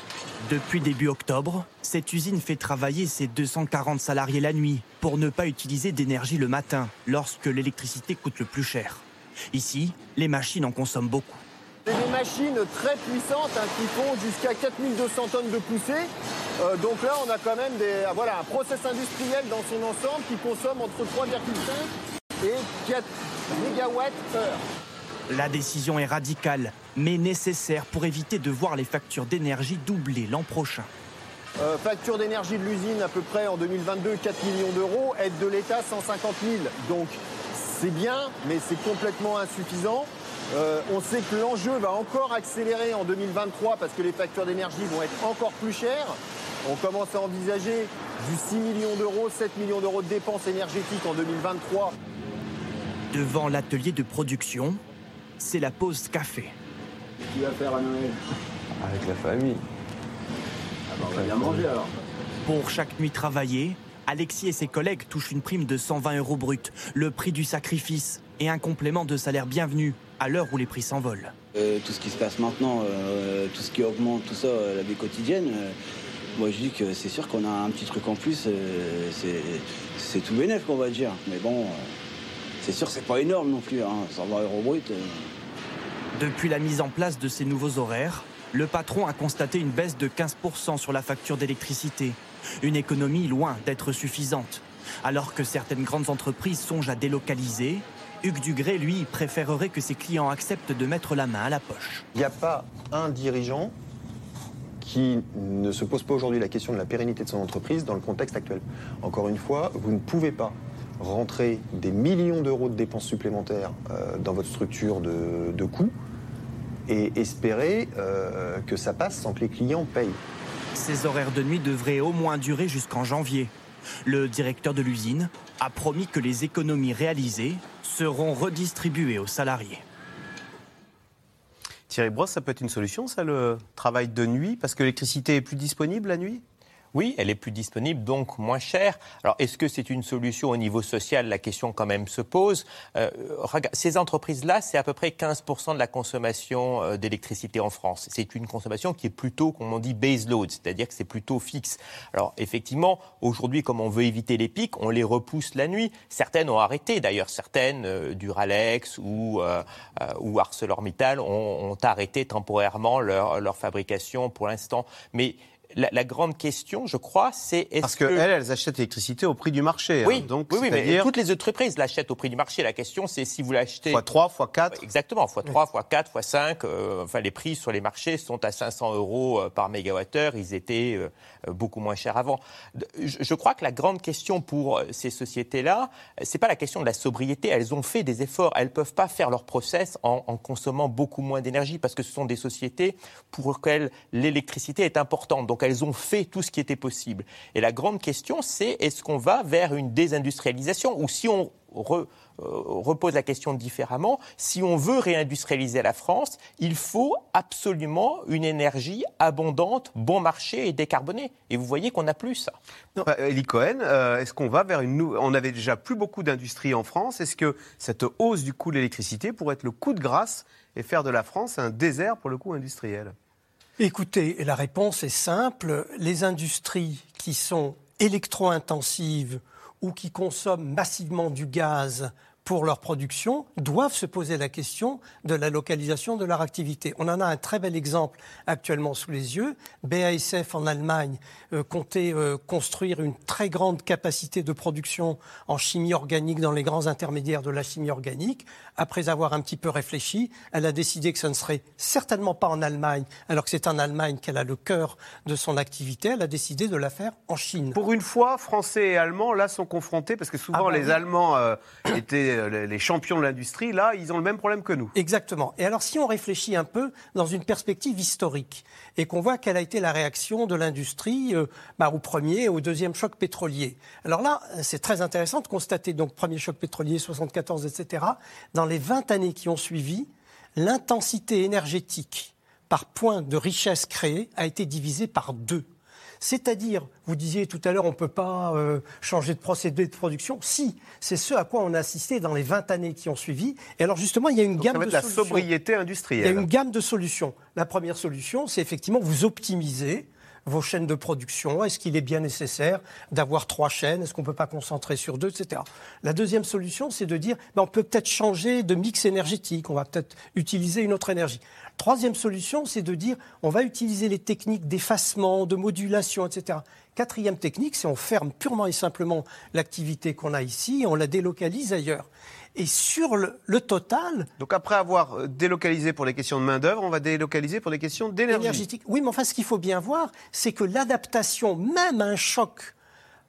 Depuis début octobre, cette usine fait travailler ses 240 salariés la nuit pour ne pas utiliser d'énergie le matin, lorsque l'électricité coûte le plus cher. Ici, les machines en consomment beaucoup. C'est des machines très puissantes hein, qui font jusqu'à 4200 tonnes de poussée. Euh, donc là, on a quand même des, ah, voilà, un process industriel dans son ensemble qui consomme entre 3,5 et 4 mégawatts heure. La décision est radicale, mais nécessaire pour éviter de voir les factures d'énergie doubler l'an prochain. Euh, facture d'énergie de l'usine à peu près en 2022 4 millions d'euros, aide de l'État 150 000. Donc c'est bien, mais c'est complètement insuffisant. Euh, on sait que l'enjeu va encore accélérer en 2023 parce que les factures d'énergie vont être encore plus chères. On commence à envisager du 6 millions d'euros, 7 millions d'euros de dépenses énergétiques en 2023. Devant l'atelier de production, c'est la pause café. Tu vas faire à Noël Avec la famille. Ah bah on va bien manger alors. Pour chaque nuit travaillée, Alexis et ses collègues touchent une prime de 120 euros brut, le prix du sacrifice et un complément de salaire bienvenu à l'heure où les prix s'envolent. Euh, tout ce qui se passe maintenant, euh, tout ce qui augmente, tout ça, euh, la vie quotidienne, euh, moi je dis que c'est sûr qu'on a un petit truc en plus, euh, c'est- tout bénef qu'on va dire. Mais bon, euh, c'est sûr que c'est pas énorme non plus, hein, 120 euros brut. Depuis la mise en place de ces nouveaux horaires, le patron a constaté une baisse de 15% sur la facture d'électricité. Une économie loin d'être suffisante. Alors que certaines grandes entreprises songent à délocaliser, Hugues Dugré, lui, préférerait que ses clients acceptent de mettre la main à la poche. Il n'y a pas un dirigeant qui ne se pose pas aujourd'hui la question de la pérennité de son entreprise dans le contexte actuel. Encore une fois, vous ne pouvez pas rentrer des millions d'euros de dépenses supplémentaires euh, dans votre structure de, de coûts et espérer euh, que ça passe sans que les clients payent. Ces horaires de nuit devraient au moins durer jusqu'en janvier. Le directeur de l'usine a promis que les économies réalisées seront redistribuées aux salariés. Thierry Brosse, ça peut être une solution, ça, le travail de nuit, parce que l'électricité est plus disponible la nuit? Oui, elle est plus disponible, donc moins chère. Alors, est-ce que c'est une solution au niveau social? La question quand même se pose. Euh, ces entreprises-là, c'est à peu près 15% de la consommation euh, d'électricité en France. C'est une consommation qui est plutôt, comme on dit, base load, c'est-à-dire que c'est plutôt fixe. Alors, effectivement, aujourd'hui, comme on veut éviter les pics, on les repousse la nuit. Certaines ont arrêté, d'ailleurs, certaines, euh, Duralex ou, euh, ou ArcelorMittal, ont, ont, arrêté temporairement leur, leur fabrication pour l'instant. Mais la, grande question, je crois, c'est est-ce Parce qu'elles, elles achètent l'électricité au prix du marché. Hein. Oui, donc, oui, mais toutes les entreprises l'achètent au prix du marché. La question, c'est si vous l'achetez... Fois 3, fois 4 Exactement, fois 3, fois 4, fois 5. Euh, enfin, les prix sur les marchés sont à 500 euros euh, par mégawattheure. Ils étaient euh, beaucoup moins chers avant. Je, crois que la grande question pour ces sociétés-là, c'est pas la question de la sobriété. Elles ont fait des efforts. Elles peuvent pas faire leur process en, en consommant beaucoup moins d'énergie parce que ce sont des sociétés pour lesquelles l'électricité est importante. Donc, elles ont fait tout ce qui était possible. Et la grande question, c'est est-ce qu'on va vers une désindustrialisation ou si on euh, repose la question différemment, si on veut réindustrialiser la France, il faut absolument une énergie abondante, bon marché et décarbonée. Et vous voyez qu'on n'a plus ça. Non. Eli Cohen, euh, est-ce qu'on va vers une nouvelle... On avait déjà plus beaucoup d'industrie en France. Est-ce que cette hausse du coût de l'électricité pourrait être le coup de grâce et faire de la France un désert pour le coût industriel? Écoutez, la réponse est simple. Les industries qui sont électro-intensives ou qui consomment massivement du gaz pour leur production doivent se poser la question de la localisation de leur activité. On en a un très bel exemple actuellement sous les yeux. BASF en Allemagne euh, comptait euh, construire une très grande capacité de production en chimie organique dans les grands intermédiaires de la chimie organique. Après avoir un petit peu réfléchi, elle a décidé que ce ne serait certainement pas en Allemagne, alors que c'est en Allemagne qu'elle a le cœur de son activité. Elle a décidé de la faire en Chine. Pour une fois, Français et Allemands là sont confrontés parce que souvent ah bah les Allemands euh, étaient euh, les champions de l'industrie, là, ils ont le même problème que nous. Exactement. Et alors, si on réfléchit un peu dans une perspective historique et qu'on voit quelle a été la réaction de l'industrie euh, bah, au premier et au deuxième choc pétrolier. Alors là, c'est très intéressant de constater, donc, premier choc pétrolier, 74, etc. Dans les 20 années qui ont suivi, l'intensité énergétique par point de richesse créée a été divisée par deux. C'est-à-dire, vous disiez tout à l'heure, on ne peut pas euh, changer de procédé de production. Si, c'est ce à quoi on a assisté dans les 20 années qui ont suivi. Et alors justement, il y a une gamme de la solutions. sobriété industrielle. Il y a une gamme de solutions. La première solution, c'est effectivement vous optimiser vos chaînes de production Est-ce qu'il est bien nécessaire d'avoir trois chaînes Est-ce qu'on ne peut pas concentrer sur deux, etc. La deuxième solution, c'est de dire ben, on peut peut-être changer de mix énergétique, on va peut-être utiliser une autre énergie. Troisième solution, c'est de dire on va utiliser les techniques d'effacement, de modulation, etc. Quatrième technique, c'est on ferme purement et simplement l'activité qu'on a ici et on la délocalise ailleurs. Et sur le, total. Donc après avoir euh, délocalisé pour les questions de main-d'œuvre, on va délocaliser pour les questions d'énergie. Oui, mais enfin, ce qu'il faut bien voir, c'est que l'adaptation, même à un choc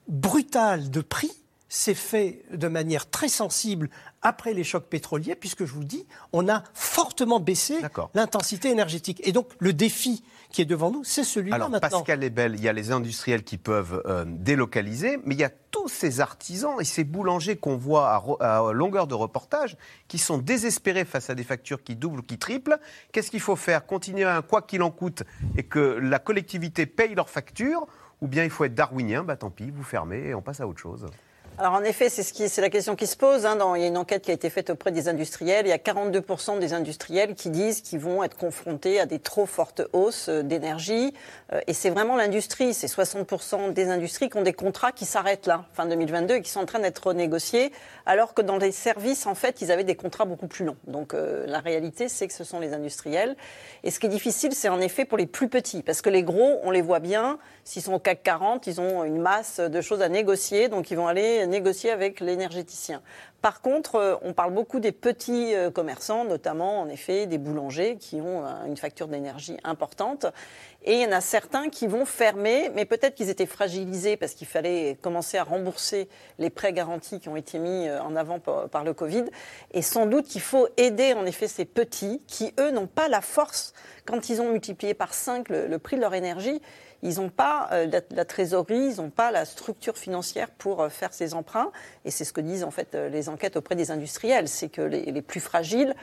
brutal de prix, s'est fait de manière très sensible après les chocs pétroliers, puisque je vous dis, on a fortement baissé l'intensité énergétique. Et donc, le défi qui est devant nous, c'est celui-là maintenant. Pascal Lebel, il y a les industriels qui peuvent euh, délocaliser, mais il y a tous ces artisans et ces boulangers qu'on voit à, longueur de reportage qui sont désespérés face à des factures qui doublent ou qui triplent. Qu'est-ce qu'il faut faire? Continuer à un quoi qu'il en coûte et que la collectivité paye leurs factures? Ou bien il faut être darwinien, bah tant pis, vous fermez et on passe à autre chose alors en effet, c'est ce la question qui se pose. Hein, il y a une enquête qui a été faite auprès des industriels. Il y a 42% des industriels qui disent qu'ils vont être confrontés à des trop fortes hausses euh, d'énergie. Euh, et c'est vraiment l'industrie. C'est 60% des industries qui ont des contrats qui s'arrêtent là, fin 2022, et qui sont en train d'être renégociés, alors que dans les services, en fait, ils avaient des contrats beaucoup plus longs. Donc euh, la réalité, c'est que ce sont les industriels. Et ce qui est difficile, c'est en effet pour les plus petits, parce que les gros, on les voit bien. S'ils sont au CAC 40, ils ont une masse de choses à négocier, donc ils vont aller négocier avec l'énergéticien. Par contre, euh, on parle beaucoup des petits euh, commerçants, notamment en effet des boulangers qui ont euh, une facture d'énergie importante. Et il y en a certains qui vont fermer, mais peut-être qu'ils étaient fragilisés parce qu'il fallait commencer à rembourser les prêts garantis qui ont été mis en avant par, par le Covid. Et sans doute qu'il faut aider en effet ces petits qui, eux, n'ont pas la force, quand ils ont multiplié par 5 le, le prix de leur énergie, ils n'ont pas euh, la, trésorerie, ils n'ont pas la structure financière pour euh, faire ces emprunts. Et c'est ce que disent en fait euh, les enquêtes auprès des industriels, c'est que les, les plus fragiles,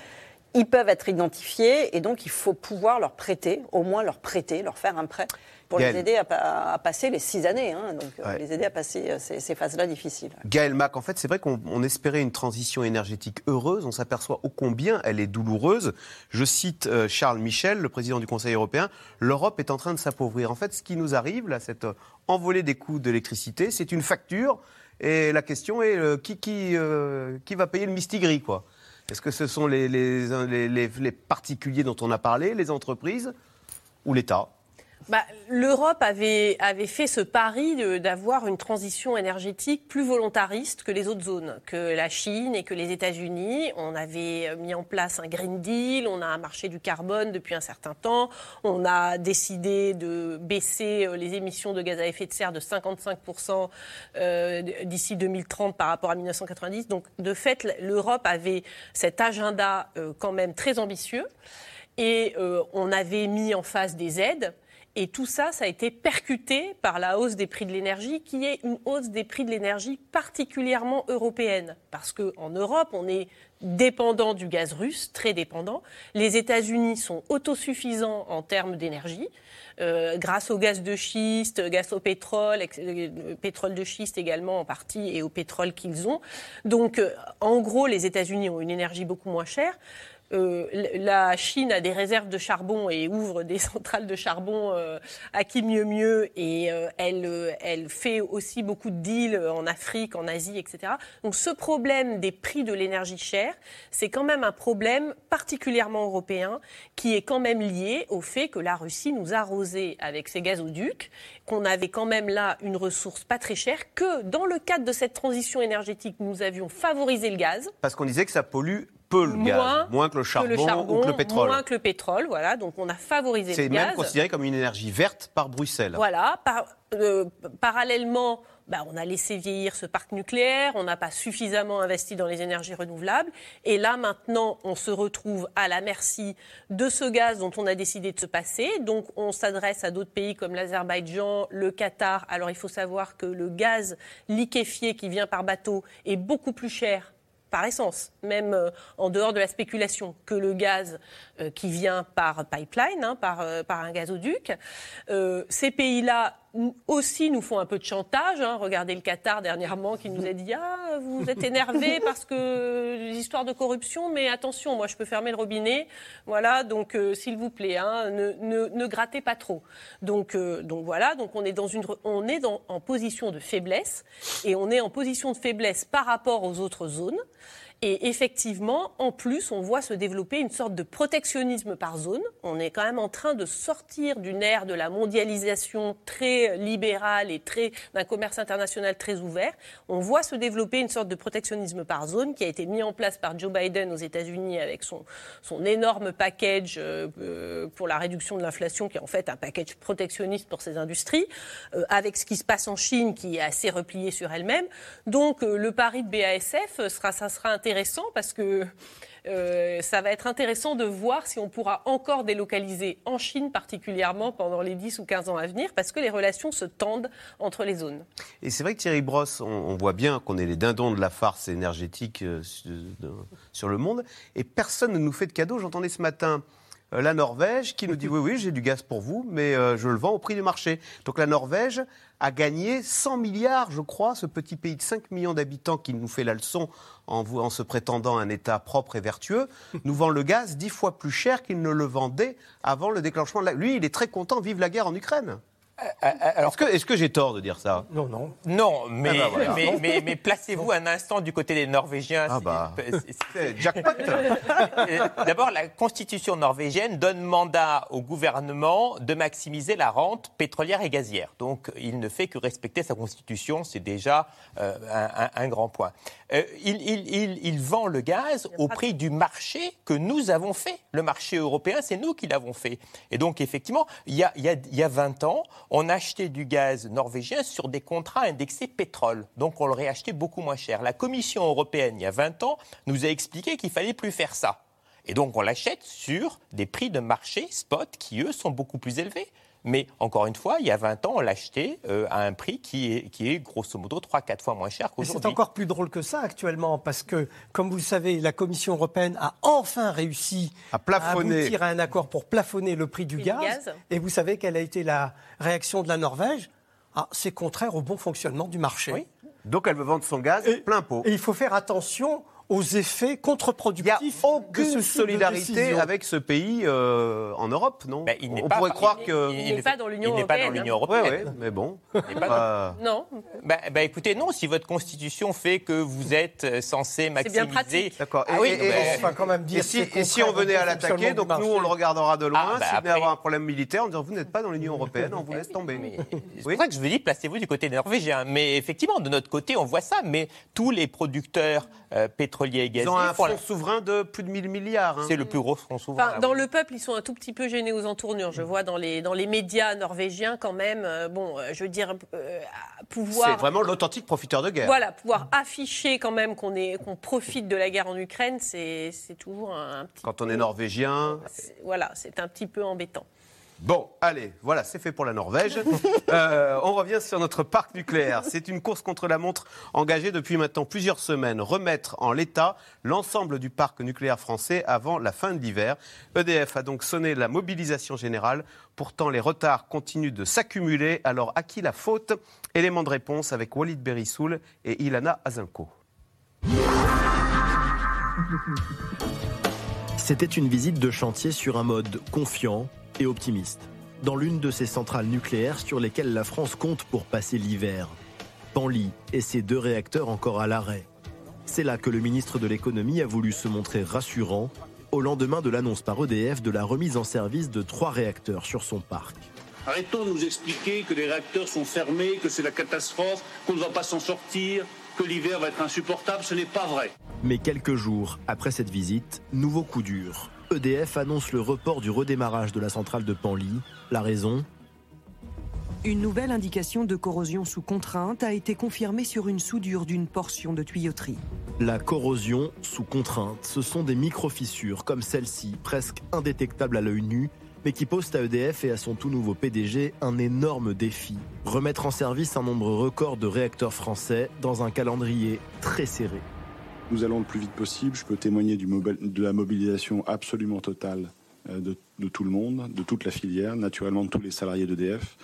ils peuvent être identifiés et donc il faut pouvoir leur prêter, au moins leur prêter, leur faire un prêt pour Gaël. les aider à, pa- à passer les six années, hein, donc euh, Ouais. les aider à passer euh, ces, ces phases-là difficiles. Gaël Mac, en fait, c'est vrai qu'on on espérait une transition énergétique heureuse. On s'aperçoit ô combien elle est douloureuse. Je cite euh, Charles Michel, le président du Conseil européen. L'Europe est en train de s'appauvrir. En fait, ce qui nous arrive, là, cette envolée des coûts de l'électricité, c'est une facture. Et la question est euh, qui, qui, euh, qui va payer le mistigris, quoi Est-ce que ce sont les- les- les particuliers dont on a parlé, les entreprises ou l'État? Bah, L'Europe avait, avait fait ce pari d'avoir une transition énergétique plus volontariste que les autres zones, que la Chine et que les États-Unis. On avait mis en place un Green Deal, on a un marché du carbone depuis un certain temps, on a décidé de baisser euh, les émissions de gaz à effet de serre de 55% euh, d'ici 2030 par rapport à 1990. Donc de fait, l'Europe avait cet agenda euh, quand même très ambitieux et euh, on avait mis en face des aides. Et tout ça, ça a été percuté par la hausse des prix de l'énergie, qui est une hausse des prix de l'énergie particulièrement européenne. Parce qu'en Europe, on est dépendant du gaz russe, très dépendant. Les États-Unis sont autosuffisants en termes d'énergie, euh, grâce au gaz de schiste, gaz au pétrole, euh, pétrole de schiste également en partie, et au pétrole qu'ils ont. Donc, euh, en gros, les États-Unis ont une énergie beaucoup moins chère. Euh, la Chine a des réserves de charbon et ouvre des centrales de charbon euh, à qui mieux mieux et euh, elle, fait aussi beaucoup de deals en Afrique, en Asie, etc. Donc ce problème des prix de l'énergie chère, c'est quand même un problème particulièrement européen qui est quand même lié au fait que la Russie nous a arrosé avec ses gazoducs, qu'on avait quand même là une ressource pas très chère, que dans le cadre de cette transition énergétique, nous avions favorisé le gaz. Parce qu'on disait que ça pollue peu le gaz, moins que le charbon, ou que le pétrole. Moins que le pétrole, voilà. Donc on a favorisé C'est le gaz. même considéré comme une énergie verte par Bruxelles. Voilà. Par- euh, parallèlement, bah, on a laissé vieillir ce parc nucléaire, on n'a pas suffisamment investi dans les énergies renouvelables. Et là, maintenant, on se retrouve à la merci de ce gaz dont on a décidé de se passer. Donc, on s'adresse à d'autres pays comme l'Azerbaïdjan, le Qatar. Alors, il faut savoir que le gaz liquéfié qui vient par bateau est beaucoup plus cher par essence, même euh, en dehors de la spéculation, que le gaz euh, qui vient par pipeline, hein, par, euh, par un gazoduc. Ces pays-là aussi nous font un peu de chantage. hein. Regardez le Qatar dernièrement qui nous a dit Ah, vous êtes énervés parce que les histoires de corruption, mais attention, moi je peux fermer le robinet. Voilà, donc euh, s'il vous plaît, hein, ne, ne, ne grattez pas trop. Donc, euh, donc voilà, donc on est, dans une, re- on est dans, en position de faiblesse et on est en position de faiblesse par rapport aux autres zones. Et effectivement, en plus, on voit se développer une sorte de protectionnisme par zone. On est quand même en train de sortir d'une ère de la mondialisation très libérale et très d'un commerce international très ouvert. On voit se développer une sorte de protectionnisme par zone qui a été mis en place par Joe Biden aux États-Unis avec son, son énorme package euh, euh, pour la réduction de l'inflation, qui est en fait un package protectionniste pour ces industries, euh, avec ce qui se passe en Chine, qui est assez repliée sur elle-même. Donc le pari de BASF sera, ça sera intéressant parce que euh, ça va être intéressant de voir si on pourra encore délocaliser en Chine particulièrement pendant les 10 ou 15 ans à venir, parce que les relations se tendent entre les zones. Et c'est vrai que Thierry Brosse, on, voit bien qu'on est les dindons de la farce énergétique euh, sur, de- sur le monde, et personne ne nous fait de cadeau. J'entendais ce matin euh, la Norvège qui nous dit oui, oui, j'ai du gaz pour vous, mais euh, je le vends au prix du marché. Donc la Norvège a gagné 100 milliards, je crois, ce petit pays de 5 millions d'habitants qui nous fait la leçon en, en se prétendant un État propre et vertueux, nous vend le gaz dix fois plus cher qu'il ne le vendait avant le déclenchement de la... Lui, il est très content, vive la guerre en Ukraine. Est-ce que, est-ce que j'ai tort de dire ça? Non, non. Non, mais, Ah bah voilà. mais, mais- mais placez-vous un instant du côté des Norvégiens. Ah bah, jackpot. Euh, D'abord, la constitution norvégienne donne mandat au gouvernement de maximiser la rente pétrolière et gazière. Donc, il ne fait que respecter sa constitution, c'est déjà euh, un, un- un grand point. Euh, il, il- il- il vend le gaz au prix du marché que nous avons fait. Le marché européen, c'est nous qui l'avons fait. Et donc, effectivement, il y, a, il y a- il y a 20 ans, on achetait du gaz norvégien sur des contrats indexés pétrole. Donc, on le réachetait beaucoup moins cher. La Commission européenne, il y a 20 ans, nous a expliqué qu'il fallait plus faire ça. Et donc, on l'achète sur des prix de marché spot qui, eux, sont beaucoup plus élevés. Mais encore une fois, il y a 20 ans, on l'achetait euh, à un prix qui est, qui est grosso modo 3-4 fois moins cher Mais c'est qu'aujourd'hui. encore plus drôle que ça actuellement, parce que, comme vous le savez, la Commission européenne a enfin réussi À plafonner. aboutir à un accord pour plafonner le prix du gaz. Et vous savez quelle a été la réaction de la Norvège? Ah, C'est contraire au bon fonctionnement du marché. Donc elle veut vendre son gaz plein pot. Et il faut faire attention aux effets Il n'y a contre-productifs de aucune solidarité avec ce pays euh, en Europe, non? Ben, il On pas- pourrait croire que... Il n'est pas dans l'Union Il n'est pas dans européenne. l'Union européenne. ouais, mais bon. Il n'est pas dans- Euh, Non, bah, écoutez, non, si votre constitution fait que vous êtes euh, censé maximiser. D'accord. Ah oui, et, et- mais- et- Enfin, quand même dire et si, et on venait à l'attaquer, donc nous on le regardera de loin. Ah, bah, si venait après- à avoir un problème militaire, en disant vous n'êtes pas dans l'Union européenne, on vous laisse tomber. C'est pour ça que je vous dis, placez-vous du côté des Norvégiens. Mais effectivement, de notre côté, on voit ça. Mais tous les producteurs euh, pétroliers et Ils gaziers ont un fonds la- souverain de plus de 1000 milliards. hein. C'est le plus gros fonds souverain. Enfin, dans le peuple, ils sont un tout petit peu gênés aux entournures. Je vois dans les, dans les médias norvégiens quand même, euh, bon, euh, je veux dire, euh, C'est pouvoir, vraiment l'authentique profiteur de guerre. voilà, pouvoir afficher quand même qu'on est, qu'on profite de la guerre en Ukraine, c'est, c'est toujours un, petit, Quand on est norvégien. c'est- voilà, c'est un petit peu embêtant. Bon, allez, voilà, c'est fait pour la Norvège. Euh, on revient sur notre parc nucléaire. C'est une course contre la montre engagée depuis maintenant plusieurs semaines. Remettre en l'état l'ensemble du parc nucléaire français avant la fin de l'hiver. EDF a donc sonné la mobilisation générale. Pourtant, les retards continuent de s'accumuler. Alors, à qui la faute? Élément de réponse avec Walid Berissoul et Ilana Azinko. C'était une visite de chantier sur un mode confiant et optimiste, dans l'une de ces centrales nucléaires sur lesquelles la France compte pour passer l'hiver. Panly et ses deux réacteurs encore à l'arrêt. C'est là que le ministre de l'économie a voulu se montrer rassurant au lendemain de l'annonce par EDF de la remise en service de trois réacteurs sur son parc. Arrêtons de nous expliquer que les réacteurs sont fermés, que c'est la catastrophe, qu'on ne va pas s'en sortir, que l'hiver va être insupportable. Ce n'est pas vrai. Mais quelques jours après cette visite, nouveau coup dur. EDF annonce le report du redémarrage de la centrale de Panly. La raison? Une nouvelle indication de corrosion sous contrainte a été confirmée sur une soudure d'une portion de tuyauterie. La corrosion sous contrainte, ce sont des micro-fissures comme celle-ci, presque indétectables à l'œil nu, mais qui posent à EDF et à son tout nouveau PDG un énorme défi. Remettre en service un nombre record de réacteurs français dans un calendrier très serré. Nous allons le plus vite possible. Je peux témoigner de la mobilisation absolument totale euh, de, de tout le monde, de toute la filière, naturellement de tous les salariés d'EDF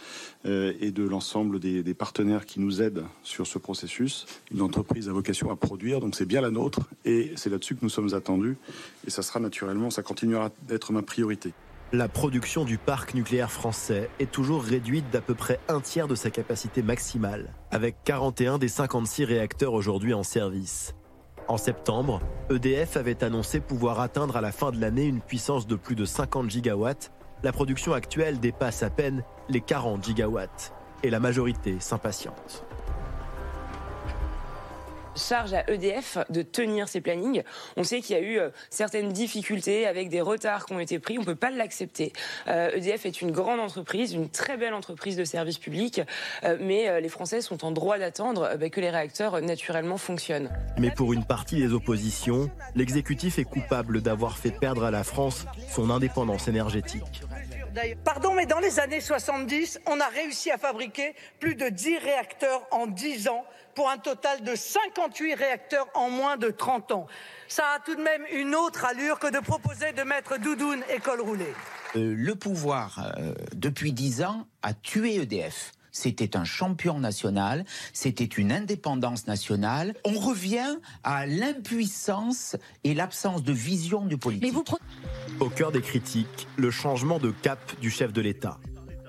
euh, et de l'ensemble des, des partenaires qui nous aident sur ce processus. Une entreprise a vocation à produire, donc c'est bien la nôtre et c'est là-dessus que nous sommes attendus. Et ça sera naturellement, ça continuera d'être ma priorité. La production du parc nucléaire français est toujours réduite d'à peu près un tiers de sa capacité maximale, avec 41 des 56 réacteurs aujourd'hui en service. En septembre, EDF avait annoncé pouvoir atteindre à la fin de l'année une puissance de plus de 50 gigawatts. La production actuelle dépasse à peine les 40 gigawatts, et la majorité s'impatiente. Charge à EDF de tenir ses plannings. On sait qu'il y a eu euh, certaines difficultés avec des retards qui ont été pris. On ne peut pas l'accepter. Euh, EDF est une grande entreprise, une très belle entreprise de service public, euh, mais les Français sont en droit d'attendre bah, que les réacteurs naturellement fonctionnent. Mais pour une partie des oppositions, l'exécutif est coupable d'avoir fait perdre à la France son indépendance énergétique. Pardon, mais dans les années 70, on a réussi à fabriquer plus de 10 réacteurs en 10 ans pour un total de 58 réacteurs en moins de 30 ans. Ça a tout de même une autre allure que de proposer de mettre doudoune et col roulé. Euh, le pouvoir, euh, depuis dix ans, a tué EDF. C'était un champion national, c'était une indépendance nationale. On revient à l'impuissance et l'absence de vision du politique. Au cœur des critiques, le changement de cap du chef de l'État.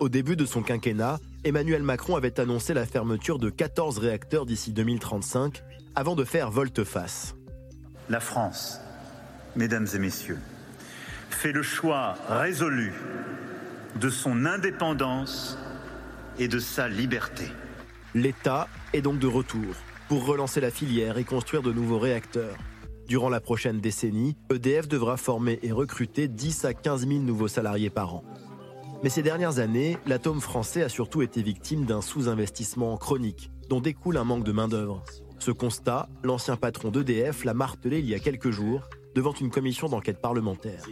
Au début de son quinquennat, Emmanuel Macron avait annoncé la fermeture de 14 réacteurs d'ici 2035 avant de faire volte-face. La France, mesdames et messieurs, fait le choix résolu de son indépendance et de sa liberté. L'État est donc de retour pour relancer la filière et construire de nouveaux réacteurs. Durant la prochaine décennie, EDF devra former et recruter 10 à 15 000 nouveaux salariés par an. Mais ces dernières années, l'atome français a surtout été victime d'un sous-investissement chronique, dont découle un manque de main-d'œuvre. Ce constat, l'ancien patron d'EDF l'a martelé il y a quelques jours devant une commission d'enquête parlementaire.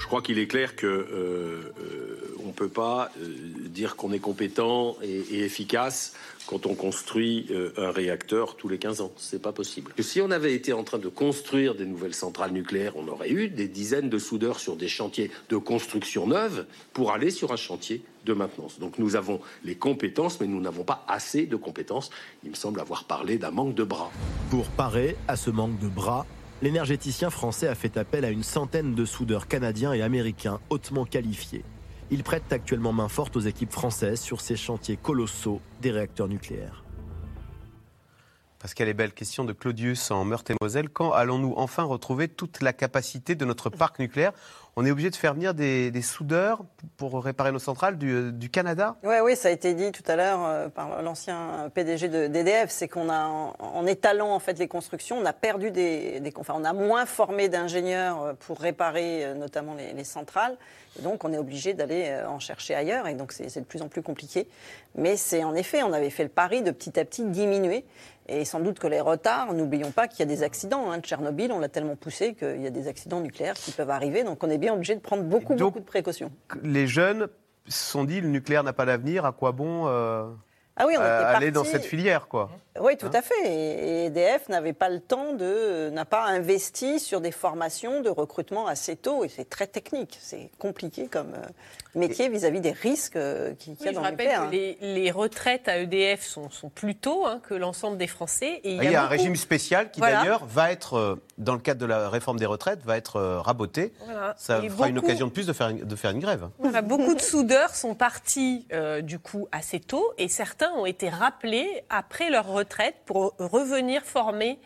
Je crois qu'il est clair que euh, euh, on ne peut pas euh, dire qu'on est compétent et, et, efficace quand on construit euh, un réacteur tous les 15 ans. C'est pas possible. Que si on avait été en train de construire des nouvelles centrales nucléaires, on aurait eu des dizaines de soudeurs sur des chantiers de construction neuve pour aller sur un chantier de maintenance. Donc nous avons les compétences, mais nous n'avons pas assez de compétences. Il me semble avoir parlé d'un manque de bras. Pour parer à ce manque de bras, l'énergéticien français a fait appel à une centaine de soudeurs canadiens et américains hautement qualifiés. Ils prêtent actuellement main forte aux équipes françaises sur ces chantiers colossaux des réacteurs nucléaires. Pascal est belle question de Claudius en Meurthe-et-Moselle. Quand allons-nous enfin retrouver toute la capacité de notre parc nucléaire? On est obligé de faire venir des, soudeurs pour réparer nos centrales du, du Canada Oui, oui, ça a été dit tout à l'heure euh, par l'ancien PDG d'EDF. C'est qu'on a, en, étalant en fait les constructions, on a perdu des, des on a moins formé d'ingénieurs euh, pour réparer euh, notamment les, les centrales. Et donc, on est obligé d'aller en chercher ailleurs. Et donc, c'est de plus en plus compliqué. Mais c'est en effet, on avait fait le pari de petit à petit diminuer. Et sans doute que les retards, n'oublions pas qu'il y a des accidents. Hein. Tchernobyl, on l'a tellement poussé qu'il y a des accidents nucléaires qui peuvent arriver. Donc, on est bien obligé de prendre beaucoup, donc, beaucoup de précautions. Les jeunes se sont dit, le nucléaire n'a pas d'avenir. À quoi bon euh... Ah oui, on euh, aller dans cette filière, quoi. Oui, tout hein à fait. Et EDF n'avait pas le temps de, n'a pas investi sur des formations de recrutement assez tôt, et c'est très technique. C'est compliqué comme euh, métier vis-à-vis -vis des risques euh, qu'il y a oui, dans je le rappelle nucléaire. que les, les, retraites à EDF sont, sont plus tôt hein, que l'ensemble des Français. Et il y a, il y a beaucoup... un régime spécial qui voilà. d'ailleurs va être, dans le cadre de la réforme des retraites, va être raboté. Voilà. Ça et fera beaucoup... une occasion de plus de faire, de faire une grève. Voilà, beaucoup de soudeurs sont partis euh, du coup assez tôt, et certains ont été rappelés après leur retraite pour revenir former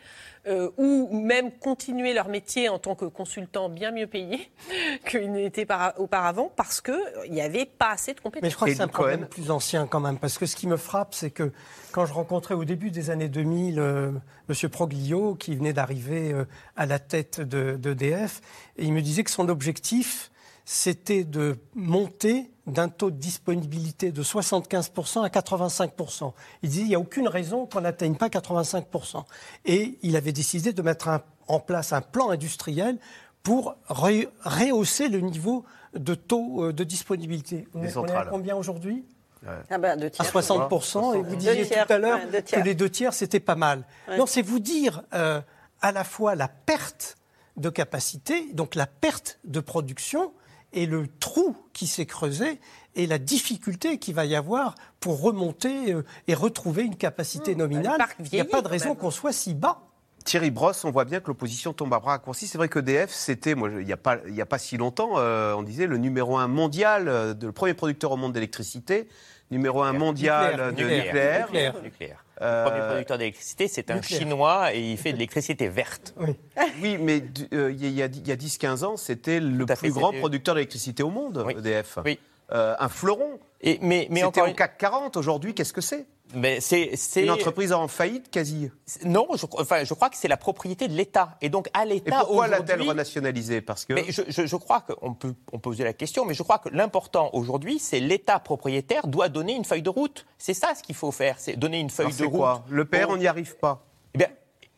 euh, ou même continuer leur métier en tant que consultant bien mieux payé qu'ils n'étaient auparavant parce qu'il n'y avait pas assez de compétences. Mais je crois que c'est un problème plus ancien quand même, parce que ce qui me frappe, c'est que quand je rencontrais au début des années 2000 euh, M. Proglio, qui venait d'arriver euh, à la tête d'EDF, de, et il me disait que son objectif, c'était de monter d'un taux de disponibilité de 75% à 85%. Il disait il n'y a aucune raison qu'on n'atteigne pas 85%. Et il avait décidé de mettre un, en place un plan industriel pour ré, rehausser le niveau de taux de disponibilité. On est, on est à combien aujourd'hui? Ouais. Ah ben, à 60%, et vous disiez tout à l'heure ouais, que les deux tiers, c'était pas mal. Ouais. Non, c'est vous dire euh, à la fois la perte de capacité, donc la perte de production, et le trou qui s'est creusé et la difficulté qu'il va y avoir pour remonter euh, et retrouver une capacité Mmh, nominale. Il n'y a pas de raison qu'on soit si bas. Thierry Brosse, on voit bien que l'opposition tombe à bras raccourcis. C'est vrai que DF, c'était, moi, il n'y a, pas, a pas si longtemps, euh, on disait le numéro un mondial, euh, de, le premier producteur au monde d'électricité, numéro un mondial nucléaire, de nucléaire. nucléaire. nucléaire. Euh... Le premier producteur d'électricité, c'est un nucléaire. Chinois et il fait de l'électricité verte. Oui, oui mais euh, il y a, a 10-15 ans, c'était le plus grand producteur d'électricité au monde, oui. EDF. Oui. Euh, un fleuron. Et, mais, mais C'était encore au CAC 40. Aujourd'hui, qu'est-ce que c'est? Mais c'est une entreprise en faillite quasi. Non, je, enfin, je crois que c'est la propriété de l'État. Et donc à l'État. Et pourquoi l'a-t-elle renationalisée? Parce que. Mais je, je, je crois qu'on peut on poser la question, mais je crois que l'important aujourd'hui, c'est l'État propriétaire doit donner une feuille de route. C'est ça ce qu'il faut faire, c'est donner une feuille Alors de route. Quoi? Le PR, on n'y arrive pas. Eh bien,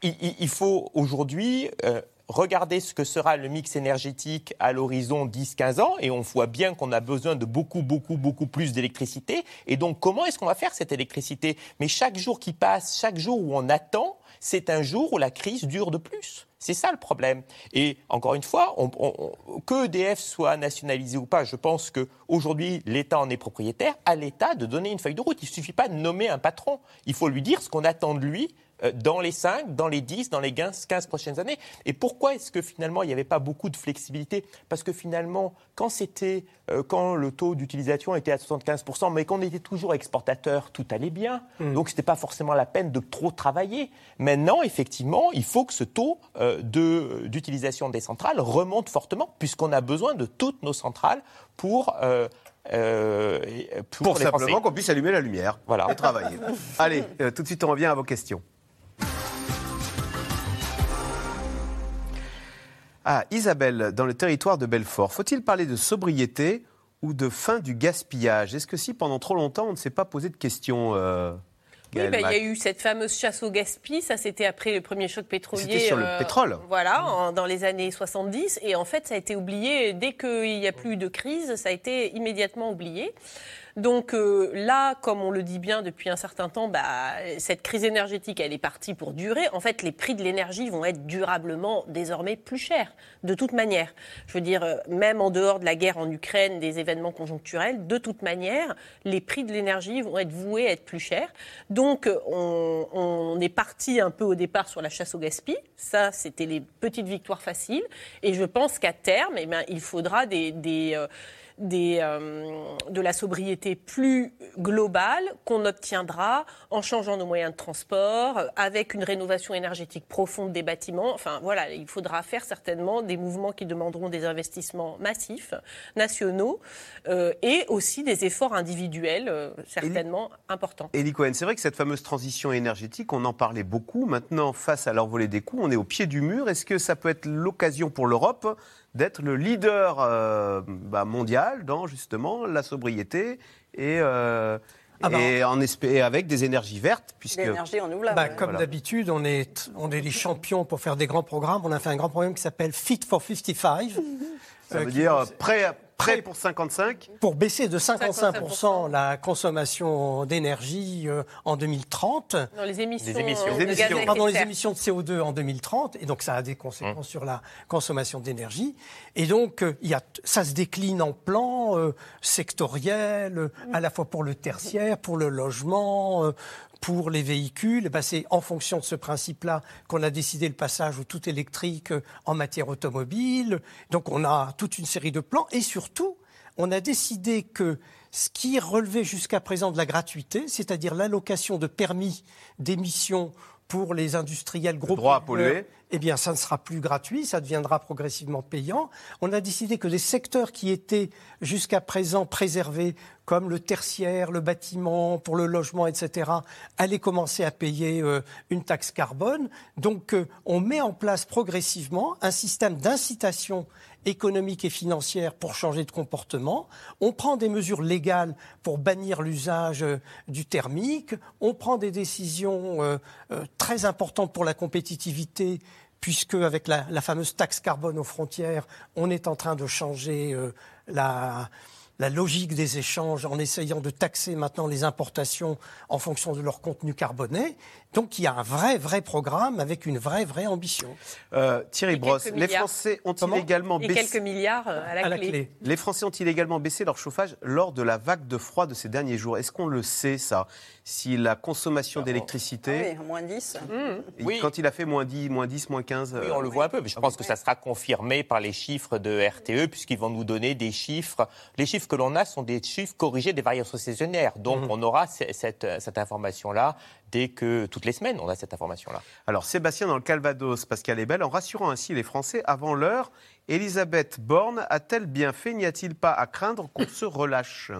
il, il faut aujourd'hui. Euh, Regardez ce que sera le mix énergétique à l'horizon 10-15 ans et on voit bien qu'on a besoin de beaucoup, beaucoup, beaucoup plus d'électricité. Et donc, comment est-ce qu'on va faire cette électricité? Mais chaque jour qui passe, chaque jour où on attend, c'est un jour où la crise dure de plus. C'est ça le problème. Et encore une fois, on, que EDF soit nationalisé ou pas, je pense qu'aujourd'hui, l'État en est propriétaire. À l'État de donner une feuille de route. Il ne suffit pas de nommer un patron. Il faut lui dire ce qu'on attend de lui dans les 5, dans les 10, dans les 15, 15 prochaines années. Et pourquoi est-ce que finalement il n'y avait pas beaucoup de flexibilité? Parce que finalement, quand c'était, euh, quand le taux d'utilisation était à 75%, mais qu'on était toujours exportateur, tout allait bien. Mm. Donc c'était pas forcément la peine de trop travailler. Maintenant, effectivement, il faut que ce taux euh, de- d'utilisation des centrales remonte fortement, puisqu'on a besoin de toutes nos centrales pour. euh, euh, pour, simplement Français. qu'on puisse allumer la lumière Voilà. et travailler. Allez, euh, tout de suite, on revient à vos questions. Ah, Isabelle, dans le territoire de Belfort, faut-il parler de sobriété ou de fin du gaspillage? Est-ce que si pendant trop longtemps on ne s'est pas posé de questions euh, Oui, bah, il y a eu cette fameuse chasse au gaspille. Ça, c'était après le premier choc pétrolier. C'était sur le pétrole. Voilà, en- dans les années 70. Et en fait, ça a été oublié. Dès qu'il n'y a plus de crise, ça a été immédiatement oublié. Donc euh, là, comme on le dit bien depuis un certain temps, bah, cette crise énergétique, elle est partie pour durer. En fait, les prix de l'énergie vont être durablement désormais plus chers, de toute manière. Je veux dire, euh, même en dehors de la guerre en Ukraine, des événements conjoncturels, de toute manière, les prix de l'énergie vont être voués à être plus chers. Donc, euh, on, est parti un peu au départ sur la chasse au gaspillage. Ça, c'était les petites victoires faciles. Et je pense qu'à terme, eh bien, il faudra des, des, euh, de la sobriété plus globale qu'on obtiendra en changeant nos moyens de transport, euh, avec une rénovation énergétique profonde des bâtiments. Enfin voilà, il faudra faire certainement des mouvements qui demanderont des investissements massifs, nationaux, euh, et aussi des efforts individuels euh, certainement importants. Elie Cohen, c'est vrai que cette fameuse transition énergétique, on en parlait beaucoup. Maintenant, face à l'envolée des coûts, on est au pied du mur. Est-ce que ça peut être l'occasion pour l'Europe d'être le leader euh, bah, mondial dans justement la sobriété et, euh, Ah bah, et, en espé- et avec des énergies vertes puisque L'énergie renouvelable. Bah, comme Voilà. d'habitude, on est, on est les champions pour faire des grands programmes. On a fait un grand programme qui s'appelle Fit for 55. ça euh, veut dire prêt, prêt pour 55 pour baisser de 55% la consommation d'énergie euh, en 2030. Dans les émissions, Les émissions. euh, Les de émissions. effet Pardon, de les émissions de CO2 en 2030, et donc ça a des conséquences Mmh. sur la consommation d'énergie. Et donc, euh, il y a, ça se décline en plans euh, sectoriels, euh, à la fois pour le tertiaire, pour le logement, euh, pour les véhicules. Ben, c'est en fonction de ce principe-là qu'on a décidé le passage au tout électrique euh, en matière automobile. Donc, on a toute une série de plans, et surtout, on a décidé que ce qui relevait jusqu'à présent de la gratuité, c'est-à-dire l'allocation de permis d'émission pour les industriels gros droit à pollueurs, polluer. eh bien, ça ne sera plus gratuit, ça deviendra progressivement payant. On a décidé que des secteurs qui étaient jusqu'à présent préservés, comme le tertiaire, le bâtiment, pour le logement, etc., allaient commencer à payer euh, une taxe carbone. Donc, euh, on met en place progressivement un système d'incitation économique et financière pour changer de comportement. On prend des mesures légales pour bannir l'usage euh, du thermique. On prend des décisions euh, euh, très importantes pour la compétitivité puisque avec la, fameuse taxe carbone aux frontières, on est en train de changer la logique des échanges en essayant de taxer maintenant les importations en fonction de leur contenu carboné. Donc il y a un vrai, vrai programme avec une vraie, vraie ambition. Euh, Thierry Brosse, les. Français ont-ils également Et baissé quelques milliards euh, à la, À la clé. clé. Les Français ont-ils également baissé leur chauffage lors de la vague de froid de ces derniers jours? Est-ce qu'on le sait, ça? Si la consommation Ah d'électricité, oui, moins 10. Mmh. Oui. quand il a fait moins 10, moins 10, moins 15 Oui, euh, on le voit un peu, mais je pense que ça sera confirmé par les chiffres de RTE, puisqu'ils vont nous donner des chiffres. Les chiffres que l'on a sont des chiffres corrigés des variations saisonnières. Donc, on aura ce- cette, cette information-là dès que, toutes les semaines, on a cette information-là. Alors, Sébastien dans le Calvados, Pascal Ebel, en rassurant ainsi les Français avant l'heure, Elisabeth Borne a-t-elle bien fait? N'y a-t-il pas à craindre qu'on se relâche?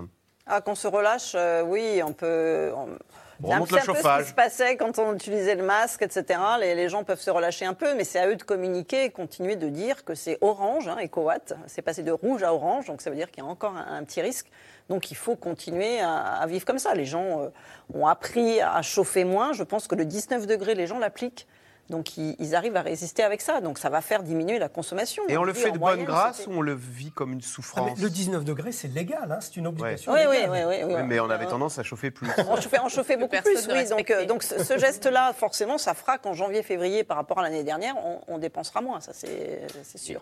Ah, qu'on se relâche, euh, oui, on peut. on- On C'est un, remonte c'est le un peu ce chauffage. qui se passait quand on utilisait le masque, etc. Les, les gens peuvent se relâcher un peu, mais c'est à eux de communiquer et continuer de dire que c'est orange, hein, EcoWatt. C'est passé de rouge à orange, donc ça veut dire qu'il y a encore un, un petit risque. Donc il faut continuer à, à vivre comme ça. Les gens euh, ont appris à chauffer moins. Je pense que le 19 degrés, les gens l'appliquent. Donc ils, ils arrivent à résister avec ça. Donc ça va faire diminuer la consommation. Et on le fait de bonne grâce ou on le vit comme une Ah, souffrance mais le 19 degrés, c'est légal, hein, c'est une obligation. Oui, oui, légale. oui, oui, oui. Oui, mais on avait Euh, tendance à chauffer plus. On chauffait, on chauffait beaucoup plus, oui. Donc, euh, donc ce, ce geste-là, forcément, ça fera qu'en janvier, février, par rapport à l'année dernière, on, on dépensera moins, ça c'est c'est sûr.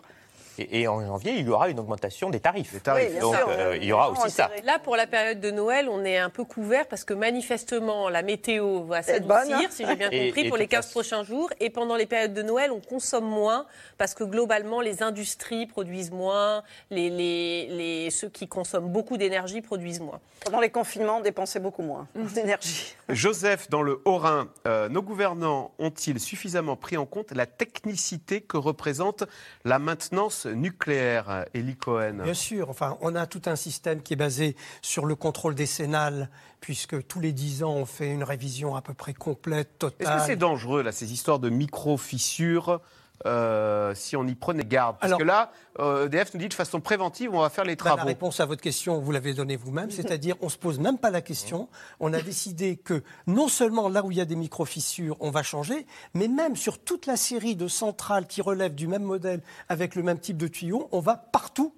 Et, et en janvier, il y aura une augmentation des tarifs. tarifs. Oui, bien Donc sûr. euh, il y aura aussi ça. Là, pour la période de Noël, on est un peu couvert parce que manifestement, la météo va s'adoucir, hein si j'ai bien Et- compris, et pour les toute 15 façon- prochains jours. Et pendant les périodes de Noël, on consomme moins parce que globalement, les industries produisent moins, les, les, les- ceux qui consomment beaucoup d'énergie produisent moins. Pendant les confinements, on dépensait beaucoup moins d'énergie. Joseph, dans le Haut-Rhin, euh, nos gouvernants ont-ils suffisamment pris en compte la technicité que représente la maintenance nucléaire Elie Cohen Bien sûr, enfin, on a tout un système qui est basé sur le contrôle décennal, puisque tous les 10 ans, on fait une révision à peu près complète, Est-ce totale. que c'est dangereux, là, ces histoires de micro-fissures euh, si on y prenait garde Parce Alors- que là, euh, EDF nous dit de façon préventive, on va faire les Bah, la travaux. réponse à votre question, vous l'avez donnée vous-même, c'est-à-dire on se pose même pas la question. On a décidé que non seulement là où il y a des micro-fissures, on va changer, mais même sur toute la série de centrales qui relèvent du même modèle avec le même type de tuyaux, on va partout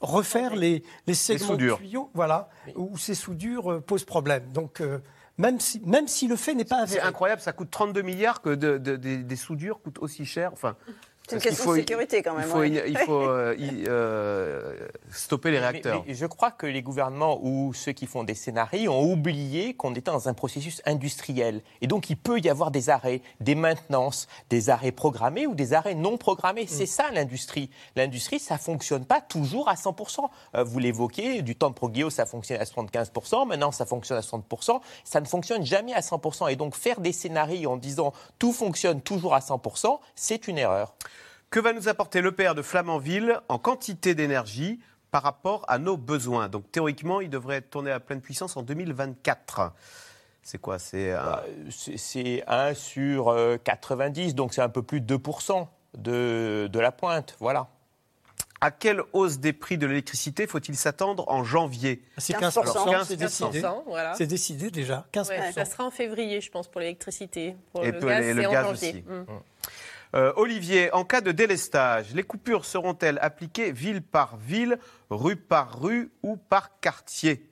refaire les, les segments de tuyaux, voilà, où ces soudures euh, posent problème. Donc euh, même si même si le fait n'est pas C'est avéré. incroyable, ça coûte 32 milliards que de- de- des- des soudures coûtent aussi cher. Enfin, C'est une question de sécurité, quand même, Il faut, ouais. il faut, euh, il- euh, stopper les réacteurs. mais je crois que les gouvernements ou ceux qui font des scénarios ont oublié qu'on était dans un processus industriel. Et donc, il peut y avoir des arrêts, des maintenances, des arrêts programmés ou des arrêts non programmés. C'est ça l'industrie. L'industrie, ça fonctionne pas toujours à 100%. Euh, vous l'évoquez, du temps de Progio, ça fonctionne à 75%. Maintenant, ça fonctionne à 60%. Ça ne fonctionne jamais à 100%. Et donc, faire des scénarios en disant tout fonctionne toujours à 100%, c'est une erreur. Que va nous apporter l'EPR de Flamanville en quantité d'énergie par rapport à nos besoins? Donc théoriquement, il devrait tourné à pleine puissance en 2024. C'est quoi? C'est un- Bah, c'est- C'est 1 sur euh, 90, donc c'est un peu plus de 2% de, de la pointe. Voilà. À quelle hausse des prix de l'électricité faut-il s'attendre en janvier? C'est 15%, 15%, Alors, c'est décidé. 15%, voilà. C'est décidé déjà, 15%. Ouais, ça sera en février, je pense, pour l'électricité. Pour Et le gaz, le c'est en gaz janvier. aussi. Mm. Euh, Olivier, en cas de délestage, les coupures seront-elles appliquées ville par ville, rue par rue ou par quartier?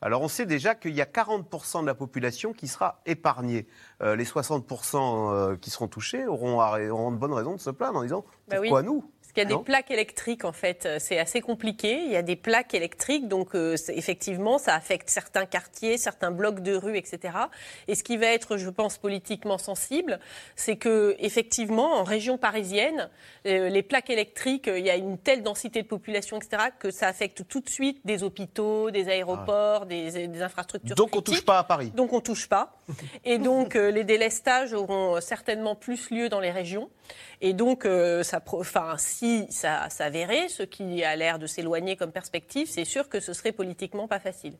Alors on sait déjà qu'il y a 40% de la population qui sera épargnée. Euh, les 60% euh, qui seront touchés auront, auront de bonnes raisons de se plaindre en disant Bah oui. pourquoi nous? Parce qu'il y a Non des plaques électriques, en fait. euh, C'est assez compliqué. Il y a des plaques électriques, donc euh, effectivement, ça affecte certains quartiers, certains blocs de rue, etc. Et ce qui va être, je pense, politiquement sensible, c'est que, effectivement, en région parisienne, euh, les plaques électriques, euh, il y a une telle densité de population, etc., que ça affecte tout de suite des hôpitaux, des aéroports, des, des infrastructures. Donc on critiques. touche pas à Paris. Donc on touche pas. Et donc les délestages auront certainement plus lieu dans les régions. Et donc, euh, si ça s'avérait, ce qui a l'air de s'éloigner comme perspective, c'est sûr que ce serait politiquement pas facile.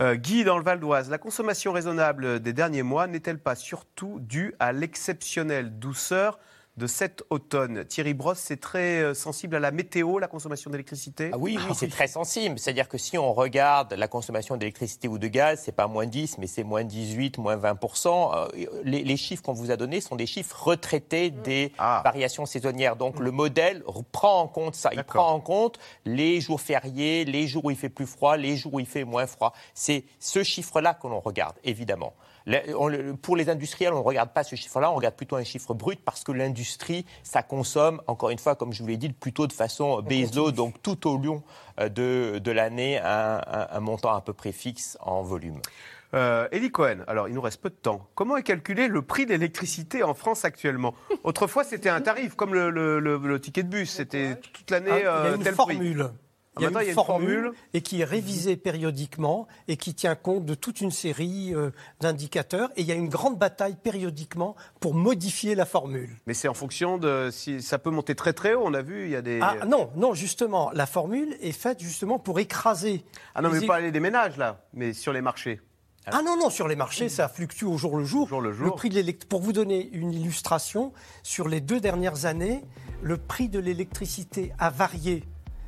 Euh, Guy, dans le Val d'Oise, la consommation raisonnable des derniers mois n'est-elle pas surtout due à l'exceptionnelle douceur de cet automne Thierry Brosse, c'est très euh, sensible à la météo, la consommation d'électricité? Ah oui, oui, c'est très sensible. C'est-à-dire que si on regarde la consommation d'électricité ou de gaz, c'est pas moins 10, mais c'est moins 18, moins 20 Euh, les, les chiffres qu'on vous a donnés sont des chiffres retraités des variations saisonnières. Donc le modèle re- prend en compte ça. Il prend en compte les jours fériés, les jours où il fait plus froid, les jours où il fait moins froid. C'est ce chiffre-là que l'on regarde, évidemment. Pour les industriels, on ne regarde pas ce chiffre-là, on regarde plutôt un chiffre brut parce que l'industrie, ça consomme, encore une fois, comme je vous l'ai dit, plutôt de façon baseload, donc tout au long euh, de, de l'année, un, un- un montant à peu près fixe en volume. Euh, Elie Cohen, alors il nous reste peu de temps. Comment est calculé le prix de l'électricité en France actuellement? Autrefois, c'était un tarif, comme le, le- le- le ticket de bus. C'était toute l'année Ah, il y a euh, une tel formule. prix. Il y a Maintenant, une formule et qui est révisée périodiquement et qui tient compte de toute une série euh, d'indicateurs. Et il y a une grande bataille périodiquement pour modifier la formule. Mais c'est en fonction de si ça peut monter très très haut. On a vu, il y a des. Ah non, non, justement, la formule est faite justement pour écraser. Ah non, mais vous parlez des ménages là, mais sur les marchés. Ah non, non, sur les marchés, ça fluctue au jour le jour. le prix de Pour vous donner une illustration, sur les deux dernières années, le prix de l'électricité a varié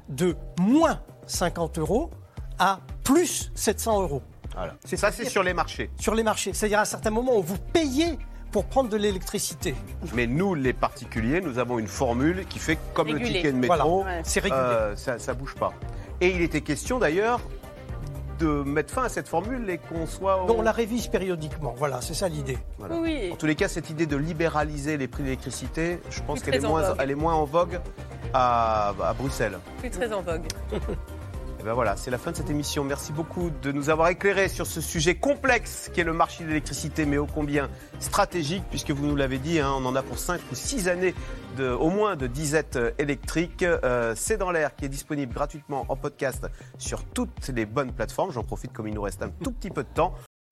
de moins 50 euros à plus 700 euros. Voilà. Ça, c'est sur les marchés. Sur les marchés. C'est-à-dire à un certain moment, on vous payez pour prendre de l'électricité. Mais nous, les particuliers, nous avons une formule qui fait comme Régulé. le ticket de métro. Voilà. Ouais. C'est régulé. euh, ça, ça bouge pas. Et il était question d'ailleurs de mettre fin à cette formule et qu'on soit. au- Donc on la révise périodiquement. Voilà, c'est ça l'idée. Voilà. Oui. En tous les cas, cette idée de libéraliser les prix de l'électricité, je pense qu'elle moins- elle est moins en vogue à, à Bruxelles. Plus très en vogue. Ben voilà, c'est la fin de cette émission. Merci beaucoup de nous avoir éclairé sur ce sujet complexe qui est le marché de l'électricité, mais ô combien stratégique, puisque vous nous l'avez dit, hein, on en a pour 5 ou 6 années au moins de disette électrique. Euh, c'est dans l'air qui est disponible gratuitement en podcast sur toutes les bonnes plateformes. J'en profite comme il nous reste un tout petit peu de temps.